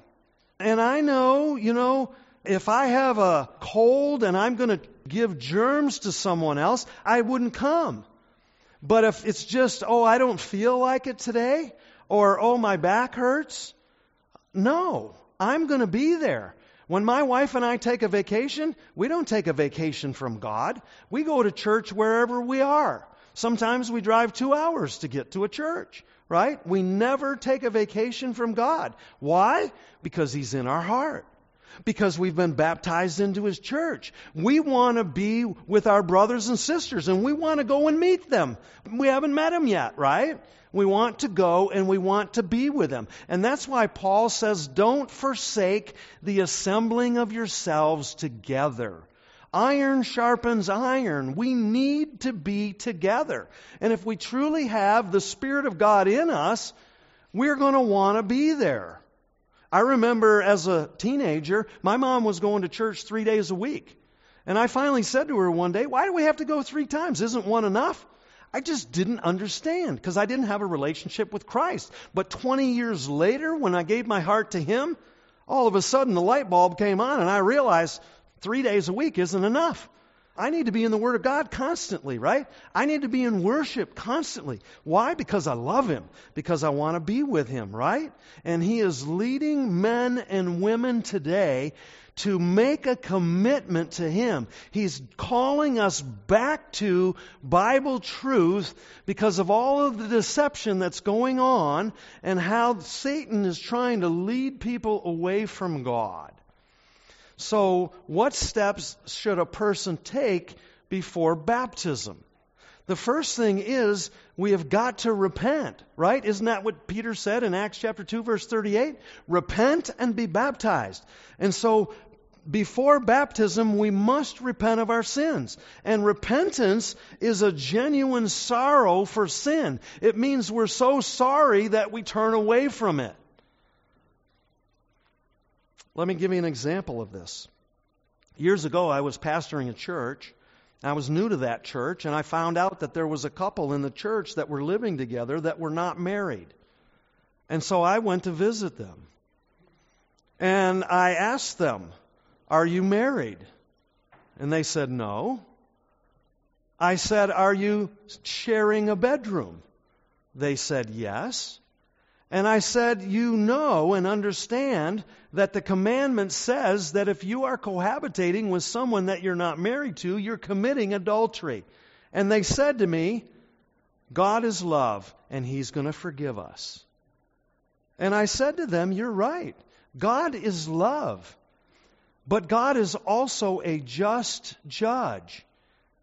And I know, you know, if I have a cold and I'm going to give germs to someone else, I wouldn't come. But if it's just, oh, I don't feel like it today, or oh, my back hurts, no, I'm going to be there. When my wife and I take a vacation, we don't take a vacation from God. We go to church wherever we are. Sometimes we drive two hours to get to a church, right? We never take a vacation from God. Why? Because He's in our heart. Because we've been baptized into His church. We want to be with our brothers and sisters and we want to go and meet them. We haven't met them yet, right? We want to go and we want to be with them. And that's why Paul says, don't forsake the assembling of yourselves together. Iron sharpens iron. We need to be together. And if we truly have the Spirit of God in us, we're going to want to be there. I remember as a teenager, my mom was going to church three days a week. And I finally said to her one day, Why do we have to go three times? Isn't one enough? I just didn't understand because I didn't have a relationship with Christ. But 20 years later, when I gave my heart to Him, all of a sudden the light bulb came on and I realized three days a week isn't enough. I need to be in the Word of God constantly, right? I need to be in worship constantly. Why? Because I love Him. Because I want to be with Him, right? And He is leading men and women today to make a commitment to Him. He's calling us back to Bible truth because of all of the deception that's going on and how Satan is trying to lead people away from God. So, what steps should a person take before baptism? The first thing is we have got to repent, right? Isn't that what Peter said in Acts chapter 2 verse 38? Repent and be baptized. And so before baptism, we must repent of our sins. And repentance is a genuine sorrow for sin. It means we're so sorry that we turn away from it. Let me give you an example of this. Years ago, I was pastoring a church. I was new to that church, and I found out that there was a couple in the church that were living together that were not married. And so I went to visit them. And I asked them, are you married? And they said, No. I said, Are you sharing a bedroom? They said, Yes. And I said, You know and understand that the commandment says that if you are cohabitating with someone that you're not married to, you're committing adultery. And they said to me, God is love, and He's going to forgive us. And I said to them, You're right. God is love. But God is also a just judge.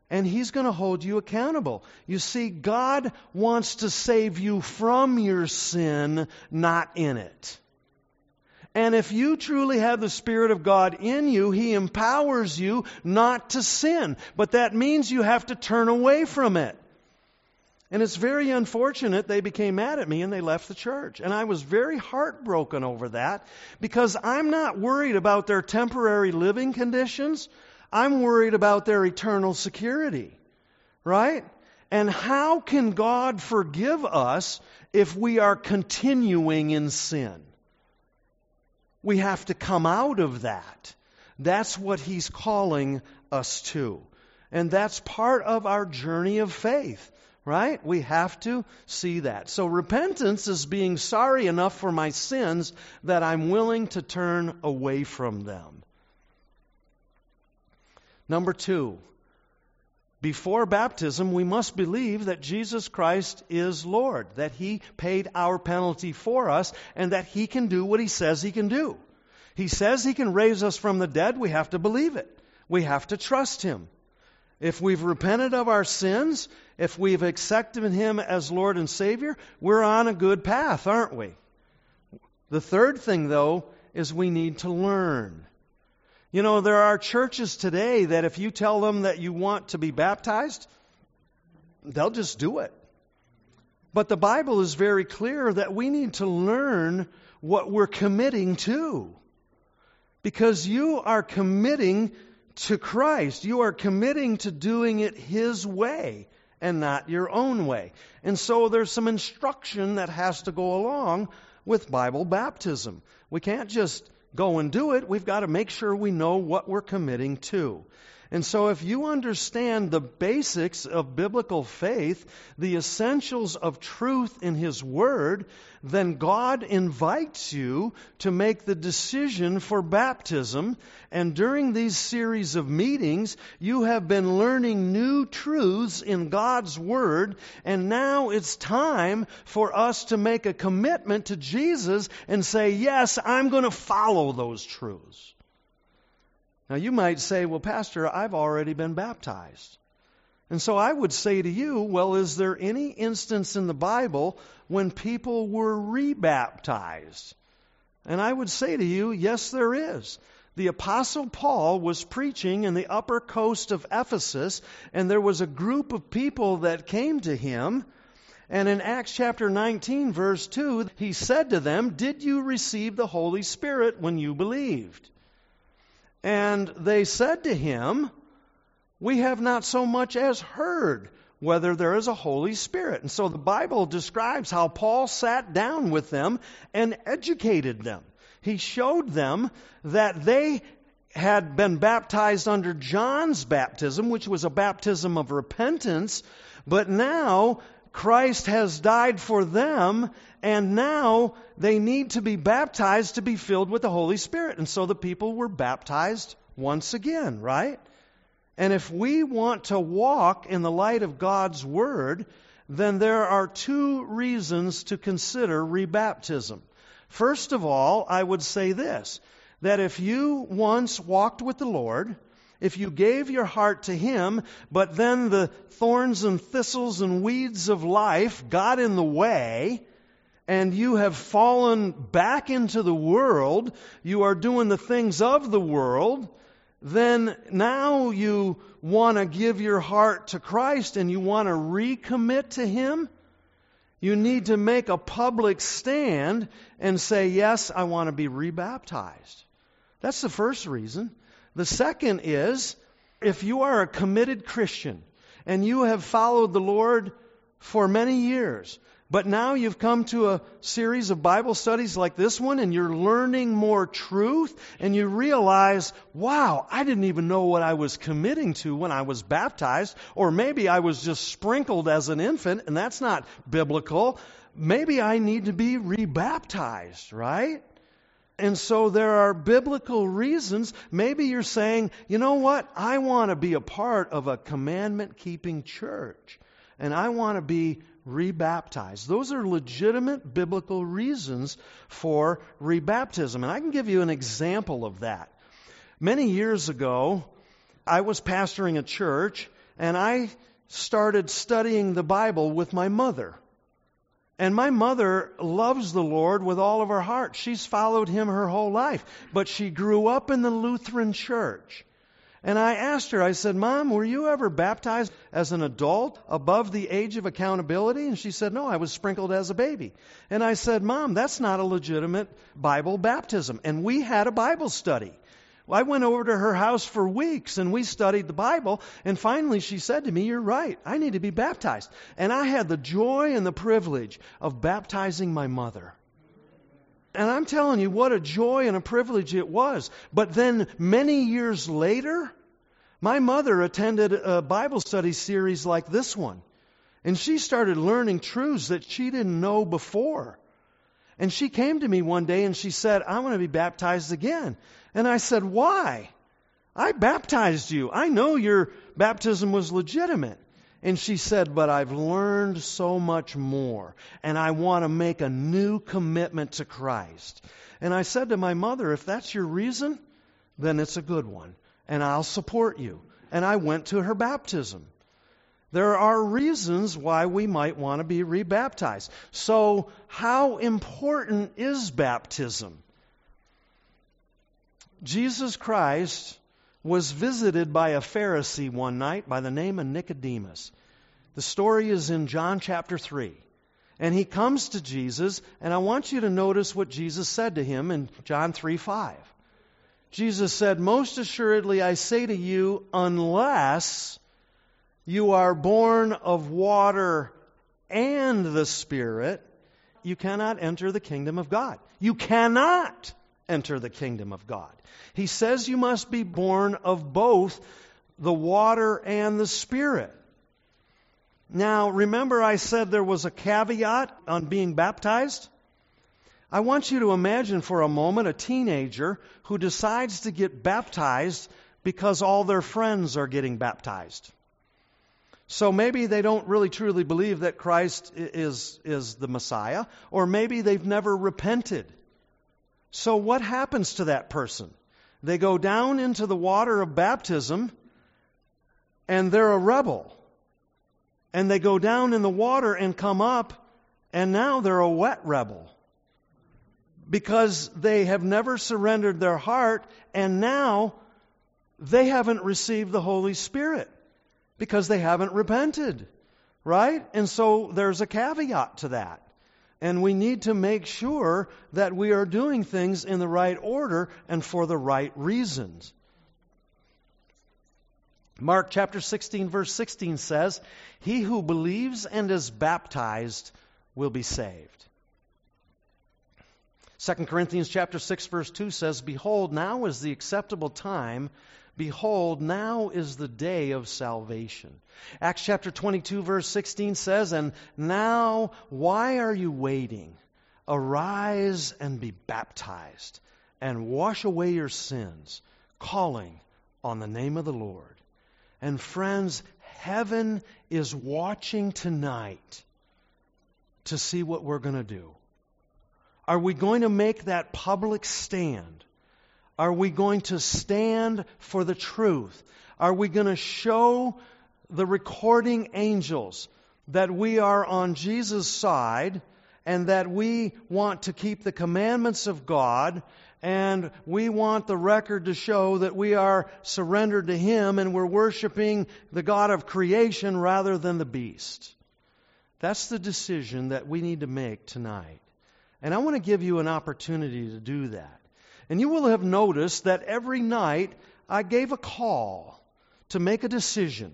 And He's going to hold you accountable. You see, God wants to save you from your sin, not in it. And if you truly have the Spirit of God in you, He empowers you not to sin. But that means you have to turn away from it. And it's very unfortunate they became mad at me and they left the church. And I was very heartbroken over that because I'm not worried about their temporary living conditions. I'm worried about their eternal security. Right? And how can God forgive us if we are continuing in sin? We have to come out of that. That's what He's calling us to. And that's part of our journey of faith. Right? We have to see that. So repentance is being sorry enough for my sins that I'm willing to turn away from them. Number two, before baptism, we must believe that Jesus Christ is Lord, that He paid our penalty for us, and that He can do what He says He can do. He says He can raise us from the dead. We have to believe it. We have to trust Him. If we've repented of our sins, if we've accepted Him as Lord and Savior, we're on a good path, aren't we? The third thing, though, is we need to learn. You know, there are churches today that if you tell them that you want to be baptized, they'll just do it. But the Bible is very clear that we need to learn what we're committing to. Because you are committing to Christ. You are committing to doing it His way and not your own way. And so there's some instruction that has to go along with Bible baptism. We can't just go and do it. We've got to make sure we know what we're committing to. And so, if you understand the basics of biblical faith, the essentials of truth in His Word, then God invites you to make the decision for baptism. And during these series of meetings, you have been learning new truths in God's Word. And now it's time for us to make a commitment to Jesus and say, Yes, I'm going to follow those truths. Now, you might say, well, Pastor, I've already been baptized. And so I would say to you, well, is there any instance in the Bible when people were rebaptized? And I would say to you, yes, there is. The Apostle Paul was preaching in the upper coast of Ephesus, and there was a group of people that came to him. And in Acts chapter 19, verse 2, he said to them, Did you receive the Holy Spirit when you believed? And they said to him, We have not so much as heard whether there is a Holy Spirit. And so the Bible describes how Paul sat down with them and educated them. He showed them that they had been baptized under John's baptism, which was a baptism of repentance, but now Christ has died for them, and now they need to be baptized to be filled with the Holy Spirit. And so the people were baptized once again, right? And if we want to walk in the light of God's Word, then there are two reasons to consider rebaptism. First of all, I would say this that if you once walked with the Lord, if you gave your heart to Him, but then the thorns and thistles and weeds of life got in the way, and you have fallen back into the world, you are doing the things of the world, then now you want to give your heart to Christ and you want to recommit to Him, you need to make a public stand and say, Yes, I want to be rebaptized. That's the first reason. The second is if you are a committed Christian and you have followed the Lord for many years, but now you've come to a series of Bible studies like this one and you're learning more truth and you realize, wow, I didn't even know what I was committing to when I was baptized, or maybe I was just sprinkled as an infant and that's not biblical. Maybe I need to be rebaptized, right? And so there are biblical reasons. Maybe you're saying, you know what? I want to be a part of a commandment keeping church. And I want to be rebaptized. Those are legitimate biblical reasons for rebaptism. And I can give you an example of that. Many years ago, I was pastoring a church and I started studying the Bible with my mother. And my mother loves the Lord with all of her heart. She's followed him her whole life. But she grew up in the Lutheran church. And I asked her, I said, Mom, were you ever baptized as an adult above the age of accountability? And she said, No, I was sprinkled as a baby. And I said, Mom, that's not a legitimate Bible baptism. And we had a Bible study. I went over to her house for weeks and we studied the Bible. And finally, she said to me, You're right. I need to be baptized. And I had the joy and the privilege of baptizing my mother. And I'm telling you, what a joy and a privilege it was. But then, many years later, my mother attended a Bible study series like this one. And she started learning truths that she didn't know before. And she came to me one day and she said, I want to be baptized again. And I said, Why? I baptized you. I know your baptism was legitimate. And she said, But I've learned so much more, and I want to make a new commitment to Christ. And I said to my mother, If that's your reason, then it's a good one, and I'll support you. And I went to her baptism. There are reasons why we might want to be rebaptized. So, how important is baptism? Jesus Christ was visited by a Pharisee one night by the name of Nicodemus. The story is in John chapter 3. And he comes to Jesus, and I want you to notice what Jesus said to him in John 3 5. Jesus said, Most assuredly I say to you, unless you are born of water and the Spirit, you cannot enter the kingdom of God. You cannot enter the kingdom of God. He says you must be born of both the water and the Spirit. Now, remember I said there was a caveat on being baptized? I want you to imagine for a moment a teenager who decides to get baptized because all their friends are getting baptized. So maybe they don't really truly believe that Christ is, is the Messiah, or maybe they've never repented. So what happens to that person? They go down into the water of baptism and they're a rebel. And they go down in the water and come up and now they're a wet rebel. Because they have never surrendered their heart and now they haven't received the Holy Spirit because they haven't repented. Right? And so there's a caveat to that. And we need to make sure that we are doing things in the right order and for the right reasons. Mark chapter 16, verse 16 says, He who believes and is baptized will be saved. 2 Corinthians chapter 6 verse 2 says, Behold, now is the acceptable time Behold, now is the day of salvation. Acts chapter 22, verse 16 says, And now, why are you waiting? Arise and be baptized, and wash away your sins, calling on the name of the Lord. And friends, heaven is watching tonight to see what we're going to do. Are we going to make that public stand? Are we going to stand for the truth? Are we going to show the recording angels that we are on Jesus' side and that we want to keep the commandments of God and we want the record to show that we are surrendered to Him and we're worshiping the God of creation rather than the beast? That's the decision that we need to make tonight. And I want to give you an opportunity to do that. And you will have noticed that every night I gave a call to make a decision.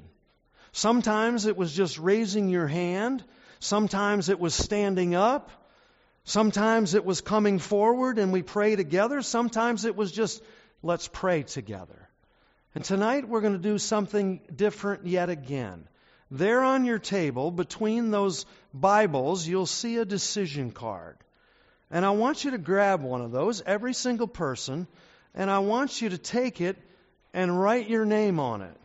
Sometimes it was just raising your hand. Sometimes it was standing up. Sometimes it was coming forward and we pray together. Sometimes it was just, let's pray together. And tonight we're going to do something different yet again. There on your table, between those Bibles, you'll see a decision card. And I want you to grab one of those, every single person, and I want you to take it and write your name on it.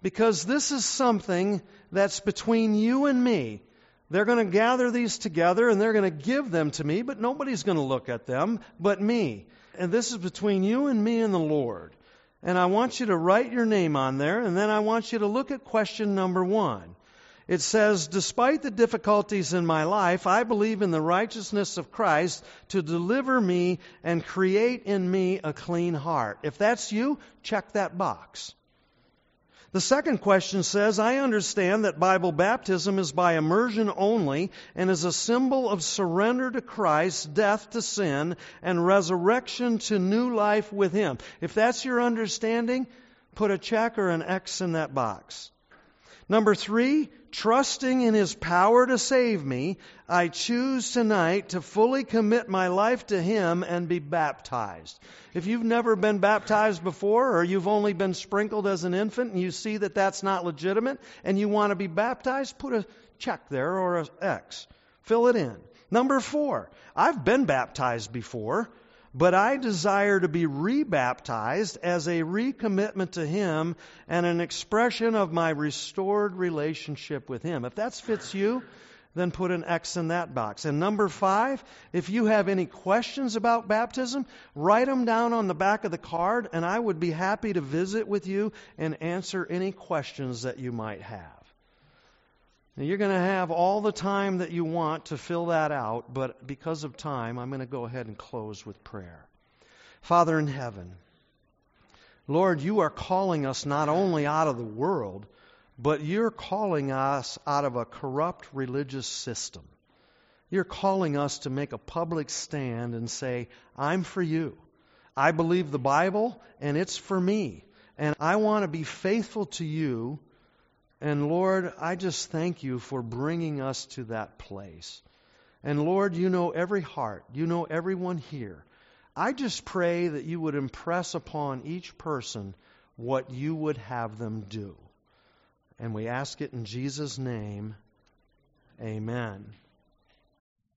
Because this is something that's between you and me. They're going to gather these together and they're going to give them to me, but nobody's going to look at them but me. And this is between you and me and the Lord. And I want you to write your name on there, and then I want you to look at question number one. It says, Despite the difficulties in my life, I believe in the righteousness of Christ to deliver me and create in me a clean heart. If that's you, check that box. The second question says, I understand that Bible baptism is by immersion only and is a symbol of surrender to Christ, death to sin, and resurrection to new life with Him. If that's your understanding, put a check or an X in that box. Number three, trusting in His power to save me, I choose tonight to fully commit my life to Him and be baptized. If you've never been baptized before, or you've only been sprinkled as an infant and you see that that's not legitimate and you want to be baptized, put a check there or an X. Fill it in. Number four, I've been baptized before but I desire to be rebaptized as a recommitment to Him and an expression of my restored relationship with Him. If that fits you, then put an X in that box. And number five, if you have any questions about baptism, write them down on the back of the card, and I would be happy to visit with you and answer any questions that you might have. Now, you're going to have all the time that you want to fill that out, but because of time, I'm going to go ahead and close with prayer. Father in heaven, Lord, you are calling us not only out of the world, but you're calling us out of a corrupt religious system. You're calling us to make a public stand and say, I'm for you. I believe the Bible, and it's for me. And I want to be faithful to you and Lord, I just thank you for bringing us to that place. And Lord, you know every heart, you know everyone here. I just pray that you would impress upon each person what you would have them do. And we ask it in Jesus' name. Amen.